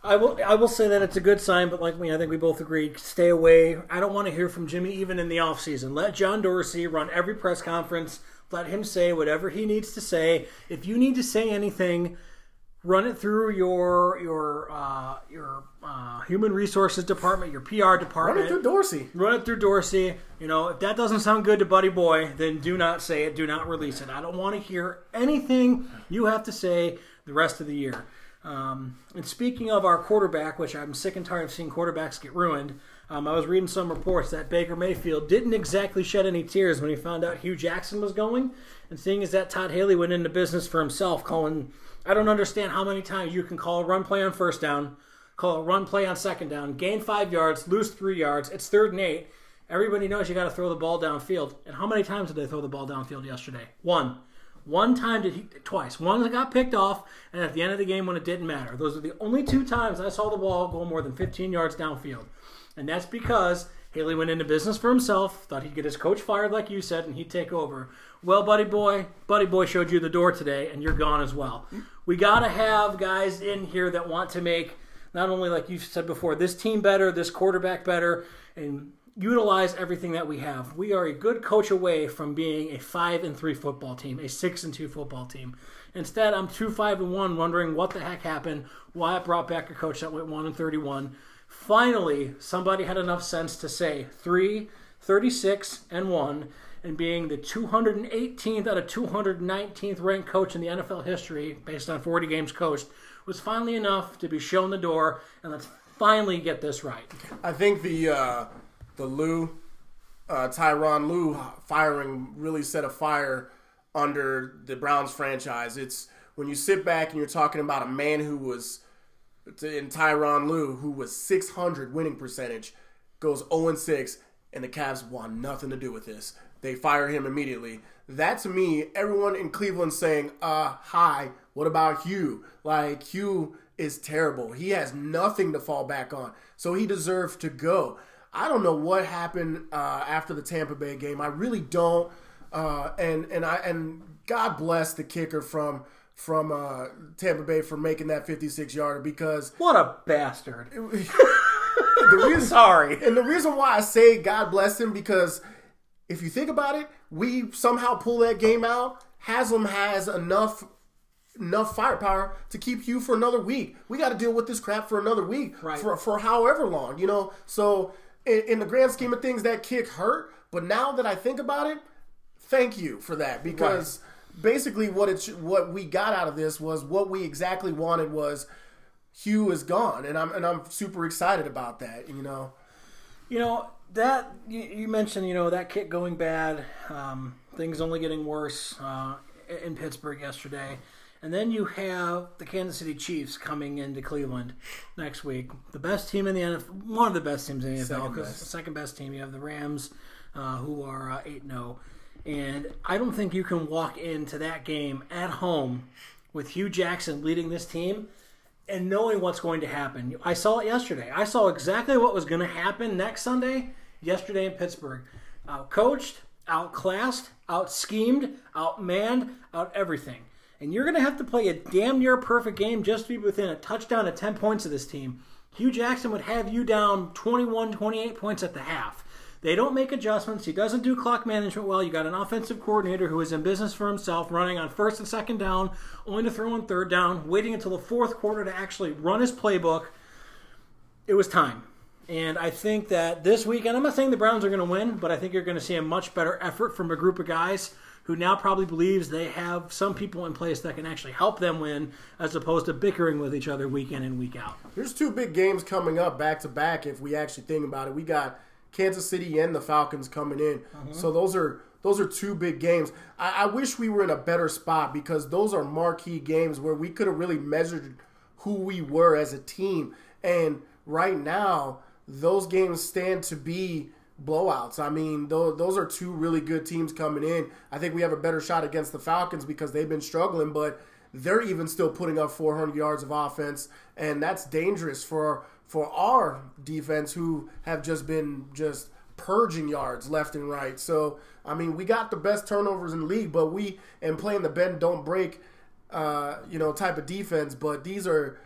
I will. I will say that it's a good sign, but like me, I think we both agreed. Stay away. I don't want to hear from Jimmy even in the off season. Let John Dorsey run every press conference. Let him say whatever he needs to say. If you need to say anything, run it through your your uh, your uh, human resources department, your PR department. Run it through Dorsey. Run it through Dorsey. You know, if that doesn't sound good to Buddy Boy, then do not say it. Do not release it. I don't want to hear anything you have to say the rest of the year. Um, and speaking of our quarterback, which I'm sick and tired of seeing quarterbacks get ruined, um, I was reading some reports that Baker Mayfield didn't exactly shed any tears when he found out Hue Jackson was going. And seeing as that Todd Haley went into business for himself, calling, I don't understand how many times you can call a run play on first down, call a run play on second down, gain five yards, lose three yards. It's third and eight. Everybody knows you got to throw the ball downfield. And how many times did they throw the ball downfield yesterday? One. One time did he twice. One that got picked off, and at the end of the game when it didn't matter. Those are the only two times I saw the ball go more than 15 yards downfield. And that's because Haley went into business for himself, thought he'd get his coach fired, like you said, and he'd take over. Well, Buddy Boy, Buddy Boy showed you the door today, and you're gone as well. We got to have guys in here that want to make not only, like you said before, this team better, this quarterback better, and utilize everything that we have. We are a good coach away from being a five and three football team, a six and two football team. Instead, I'm two five and one, wondering what the heck happened, why I brought back a coach that went one and thirty one. Finally, somebody had enough sense to say three, 36 and one, and being the 218th out of 219th ranked coach in the NFL history, based on 40 games coached, was finally enough to be shown the door. And let's finally get this right. I think the uh, the Lue, uh, Tyronn Lue firing really set a fire under the Browns franchise. It's when you sit back and you're talking about a man who was in Tyronn Lue, who was 600 winning percentage, goes 0 6, and the Cavs want nothing to do with this. They fire him immediately. That to me, everyone in Cleveland saying, uh, hi, what about Hue? Like, Hue is terrible. He has nothing to fall back on. So he deserves to go. I don't know what happened uh, after the Tampa Bay game. I really don't. Uh, and and I and God bless the kicker from from uh, Tampa Bay for making that 56 yarder because What a bastard. the reason Sorry. and the reason why I say God bless him because if you think about it, we somehow pull that game out. Haslam has enough enough firepower to keep you for another week. We got to deal with this crap for another week, Right. for for however long, you know. So in, in the grand scheme of things, that kick hurt. But now that I think about it, thank you for that because basically what it's what we got out of this was what we exactly wanted was Hue is gone, and I'm and I'm super excited about that. You know. You know that you, you mentioned, you know that kick going bad, um, things only getting worse uh, in Pittsburgh yesterday, and then you have the Kansas City Chiefs coming into Cleveland next week. The best team in the NFL, one of the best teams in the NFL, Second because second best team. You have the Rams, uh, who are eight zero, and I don't think you can walk into that game at home with Hue Jackson leading this team and knowing what's going to happen. I saw it yesterday. I saw exactly what was going to happen next Sunday, yesterday in Pittsburgh. Out coached, outclassed, out schemed, outmanned, out everything. And you're going to have to play a damn near perfect game just to be within a touchdown of 10 points of this team. Hue Jackson would have you down 21, 28 points at the half. They don't make adjustments. He doesn't do clock management well. You got an offensive coordinator who is in business for himself, running on first and second down, only to throw on third down, waiting until the fourth quarter to actually run his playbook. It was time. And I think that this weekend, I'm not saying the Browns are going to win, but I think you're going to see a much better effort from a group of guys who now probably believes they have some people in place that can actually help them win as opposed to bickering with each other week in and week out. There's two big games coming up back to back. If we actually think about it, we got Kansas City and the Falcons coming in. Uh-huh. So those are those are two big games. I, I wish we were in a better spot because those are marquee games where we could have really measured who we were as a team. And right now, those games stand to be blowouts. I mean, those, those are two really good teams coming in. I think we have a better shot against the Falcons because they've been struggling, but they're even still putting up 400 yards of offense, and that's dangerous for for our defense who have just been just purging yards left and right. So I mean, we got the best turnovers in the league, but we and playing the bend don't break, uh, you know, type of defense. But these are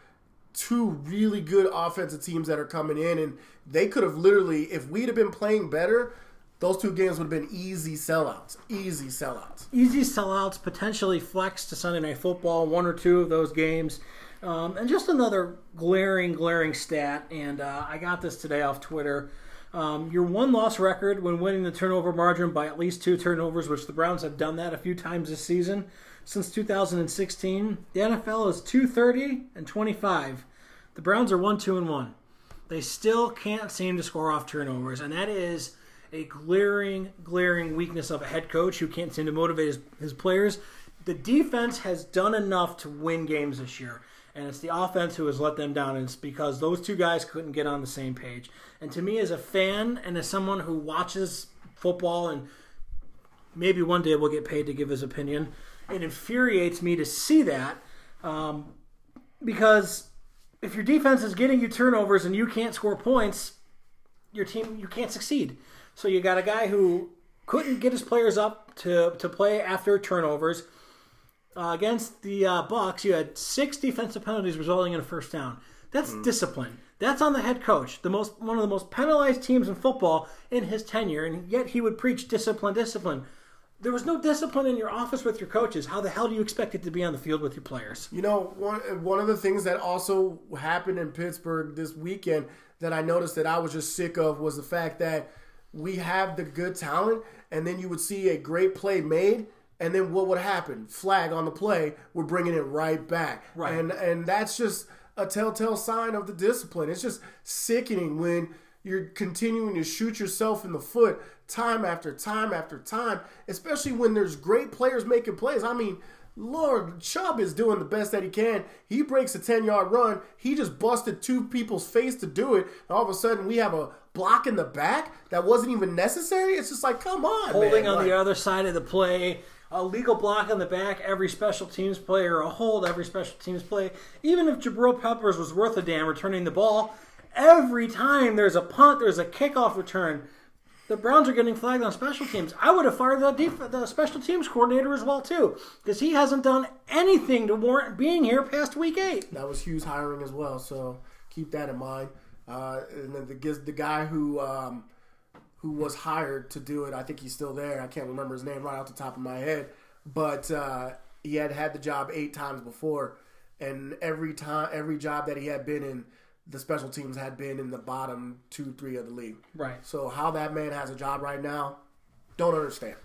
two really good offensive teams that are coming in, and they could have literally, if we'd have been playing better, those two games would have been easy sellouts. Easy sellouts. easy sellouts, potentially flex to Sunday Night Football, one or two of those games. Um, and just another glaring, glaring stat, and uh, I got this today off Twitter. Um, your one loss record when winning the turnover margin by at least two turnovers, which the Browns have done that a few times this season since 2016. The NFL is 230 and 25. The Browns are 1 2 and 1. They still can't seem to score off turnovers, and that is a glaring, glaring weakness of a head coach who can't seem to motivate his, his players. The defense has done enough to win games this year, and it's the offense who has let them down, and it's because those two guys couldn't get on the same page. And to me, as a fan and as someone who watches football and maybe one day will get paid to give his opinion, it infuriates me to see that um, because if your defense is getting you turnovers and you can't score points, your team you can't succeed. So you got a guy who couldn't get his players up to, to play after turnovers. Uh, against the uh, Bucks, you had six defensive penalties resulting in a first down. That's discipline. That's on the head coach, the most one of the most penalized teams in football in his tenure, and yet he would preach discipline, discipline. There was no discipline in your office with your coaches. How the hell do you expect it to be on the field with your players? You know, one one of the things that also happened in Pittsburgh this weekend that I noticed that I was just sick of was the fact that we have the good talent, and then you would see a great play made, and then what would happen? Flag on the play, we're bringing it right back, Right. and and that's just a telltale sign of the discipline. It's just sickening when you're continuing to shoot yourself in the foot time after time after time, especially when there's great players making plays. I mean, Lord, Chubb is doing the best that he can. He breaks a 10 yard run. He just busted two people's face to do it. And all of a sudden, we have a block in the back that wasn't even necessary. It's just like, come on. Holding man. on Like, the other side of the play, a legal block on the back, every special teams play, or a hold, every special teams play. Even if Jabril Peppers was worth a damn returning the ball, every time there's a punt, there's a kickoff return. The Browns are getting flagged on special teams. I would have fired the, def- the special teams coordinator as well too, because he hasn't done anything to warrant being here past week eight. That was Hue's hiring as well, so keep that in mind. Uh, and then the the guy who um, who was hired to do it, I think he's still there. I can't remember his name right off the top of my head, but uh, he had had the job eight times before, and every time, every job that he had been in, the special teams had been in the bottom two, three of the league. Right. So how that man has a job right now, don't understand.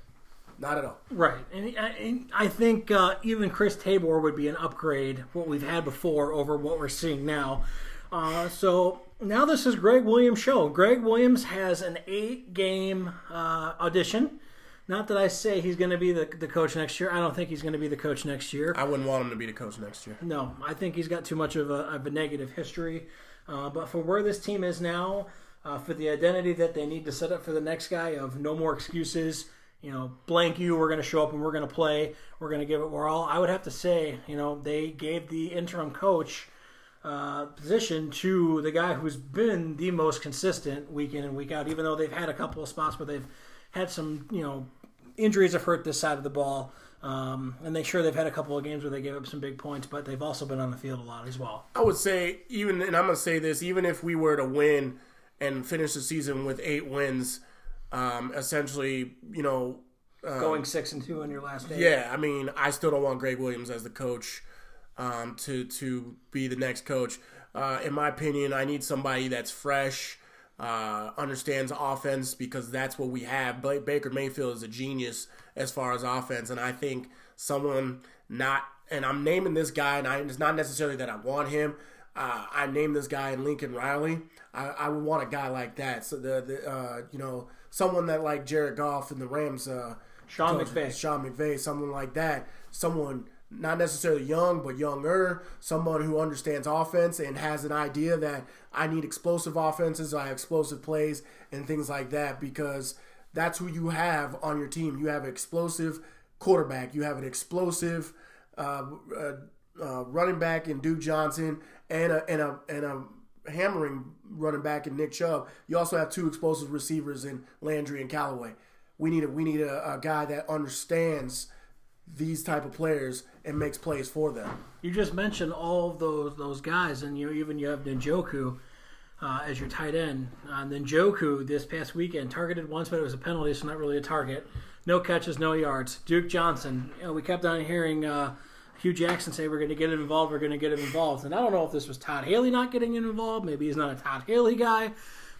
Not at all. Right, and I, and I think uh, even Chris Tabor would be an upgrade what we've had before over what we're seeing now. Uh, so now this is Gregg Williams' show. Gregg Williams has an eight-game uh, audition. Not that I say he's going to be the, the coach next year. I don't think he's going to be the coach next year. I wouldn't want him to be the coach next year. No, I think he's got too much of a, of a negative history. Uh, but for where this team is now, uh, for the identity that they need to set up for the next guy of no more excuses, you know, blank you, we're going to show up and we're going to play, we're going to give it we're all. I would have to say, you know, they gave the interim coach uh, position to the guy who's been the most consistent week in and week out, even though they've had a couple of spots where they've had some, you know, injuries have hurt this side of the ball. Um, and they sure they've had a couple of games where they gave up some big points, but they've also been on the field a lot as well. I would say even, and I'm gonna say this, even if we were to win and finish the season with eight wins, um, essentially, you know, Going six and two on your last day. yeah, I mean, I still don't want Gregg Williams as the coach um, to to be the next coach. Uh, in my opinion, I need somebody that's fresh, uh, understands offense because that's what we have. Ba- Baker Mayfield is a genius as far as offense, and I think someone not and I'm naming this guy, and I, it's not necessarily that I want him. Uh, I named this guy in Lincoln Riley. I, I would want a guy like that. So the, the uh, you know someone that like Jared Goff and the Rams. Uh, Sean McVay. Sean McVay, someone like that. Someone not necessarily young, but younger. Someone who understands offense and has an idea that I need explosive offenses, I have explosive plays, and things like that because that's who you have on your team. You have an explosive quarterback. You have an explosive uh, uh, uh, running back in Duke Johnson and a and a and a hammering running back in Nick Chubb. You also have two explosive receivers in Landry and Callaway. We need a we need a, a guy that understands these type of players and makes plays for them. You just mentioned all of those those guys, and you even you have Njoku uh, as your tight end. Uh, Njoku this past weekend targeted once, but it was a penalty, so not really a target. No catches, no yards. Duke Johnson. You know, we kept on hearing uh, Hue Jackson say we're going to get him involved. We're going to get him involved, and I don't know if this was Todd Haley not getting involved. Maybe he's not a Todd Haley guy,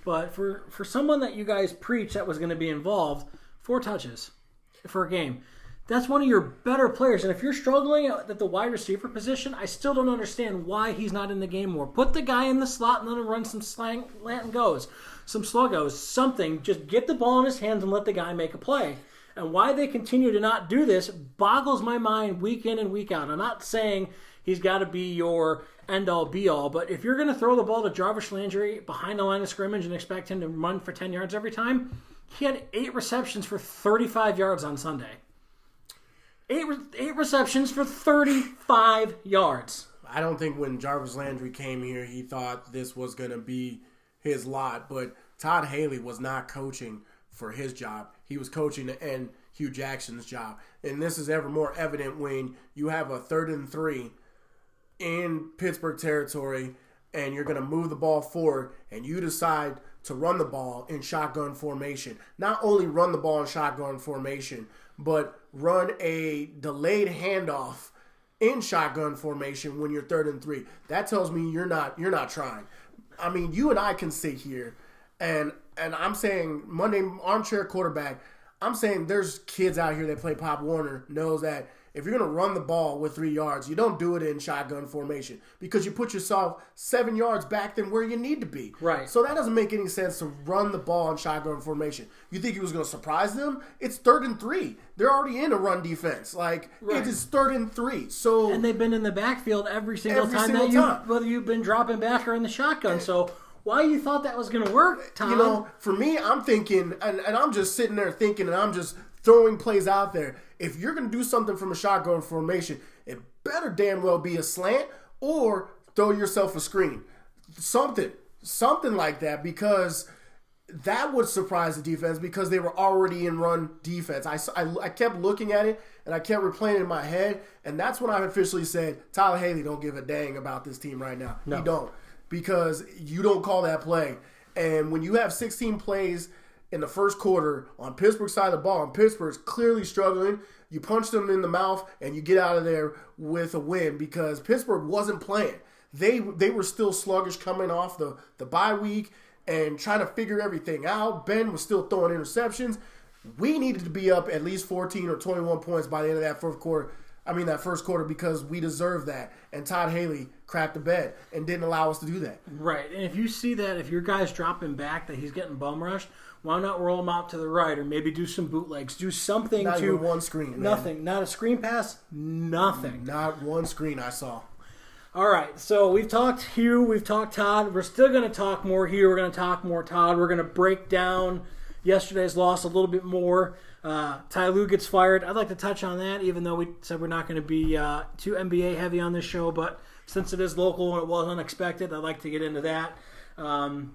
but for for someone that you guys preach that was going to be involved, four touches for a game. That's one of your better players. And if you're struggling at the wide receiver position, I still don't understand why he's not in the game more. Put the guy in the slot and let him run some slang, Latin goes, some sluggos, something. Just get the ball in his hands and let the guy make a play. And why they continue to not do this boggles my mind week in and week out. I'm not saying he's got to be your end all be all, but if you're going to throw the ball to Jarvis Landry behind the line of scrimmage and expect him to run for 10 yards every time, he had eight receptions for 35 yards on Sunday. Eight, re- eight receptions for 35 yards. I don't think when Jarvis Landry came here, he thought this was going to be his lot. But Todd Haley was not coaching for his job. He was coaching and Hue Jackson's job. And this is ever more evident when you have a third and three in Pittsburgh territory and you're going to move the ball forward and you decide to run the ball in shotgun formation. Not only run the ball in shotgun formation, but run a delayed handoff in shotgun formation when you're third and three. That tells me you're not you're not trying. I mean, you and I can sit here and and I'm saying Monday armchair quarterback. I'm saying there's kids out here that play Pop Warner knows that if you're going to run the ball with three yards, you don't do it in shotgun formation because you put yourself seven yards back than where you need to be. Right. So that doesn't make any sense to run the ball in shotgun formation. You think he was going to surprise them? It's third and three. They're already in a run defense. Like Right. it is third and three. So and they've been in the backfield every single Every time single that you time. whether you've been dropping back or in the shotgun. Eh. So why you thought that was going to work, Tom? you know, for me, I'm thinking, and, and I'm just sitting there thinking, and I'm just throwing plays out there. If you're going to do something from a shotgun formation, it better damn well be a slant or throw yourself a screen. Something, something like that, because that would surprise the defense because they were already in run defense. I, I, I kept looking at it and I kept replaying it in my head, and that's when I officially said, Tyler Haley don't give a dang about this team right now. He don't because you don't call that play. And when you have 16 plays in the first quarter on Pittsburgh's side of the ball, and Pittsburgh's clearly struggling, you punch them in the mouth and you get out of there with a win because Pittsburgh wasn't playing. They they were still sluggish coming off the, the bye week and trying to figure everything out. Ben was still throwing interceptions. We needed to be up at least 14 or 21 points by the end of that fourth quarter. I mean, that first quarter because we deserved that. And Todd Haley cracked the bed and didn't allow us to do that. Right, and if you see that, if your guy's dropping back, that he's getting bum rushed, why not roll him out to the right, or maybe do some bootlegs, do something Not to one screen. man. nothing, not a screen pass, nothing. Not one screen I saw. All right, so we've talked Hue, we've talked Todd. We're still going to talk more Hue. We're going to talk more Todd. We're going to break down yesterday's loss a little bit more. Uh, Ty Lue gets fired. I'd like to touch on that, even though we said we're not going to be uh, too NBA heavy on this show. But since it is local and it was unexpected, I'd like to get into that. Um,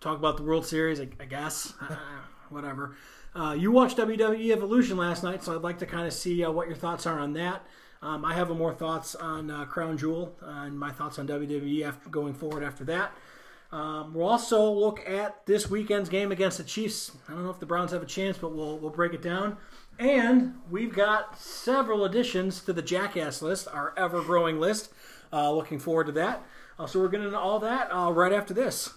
talk about the World Series, I, I guess. Whatever. Uh, you watched WWE Evolution last night, so I'd like to kind of see uh, what your thoughts are on that. Um, I have more thoughts on uh, Crown Jewel uh, and my thoughts on WWE after going forward after that. Um, we'll also look at this weekend's game against the Chiefs. I don't know if the Browns have a chance, but we'll we'll break it down. And we've got several additions to the Jackass list, our ever growing list. Uh, looking forward to that. Uh, so we're getting into all that uh, right after this.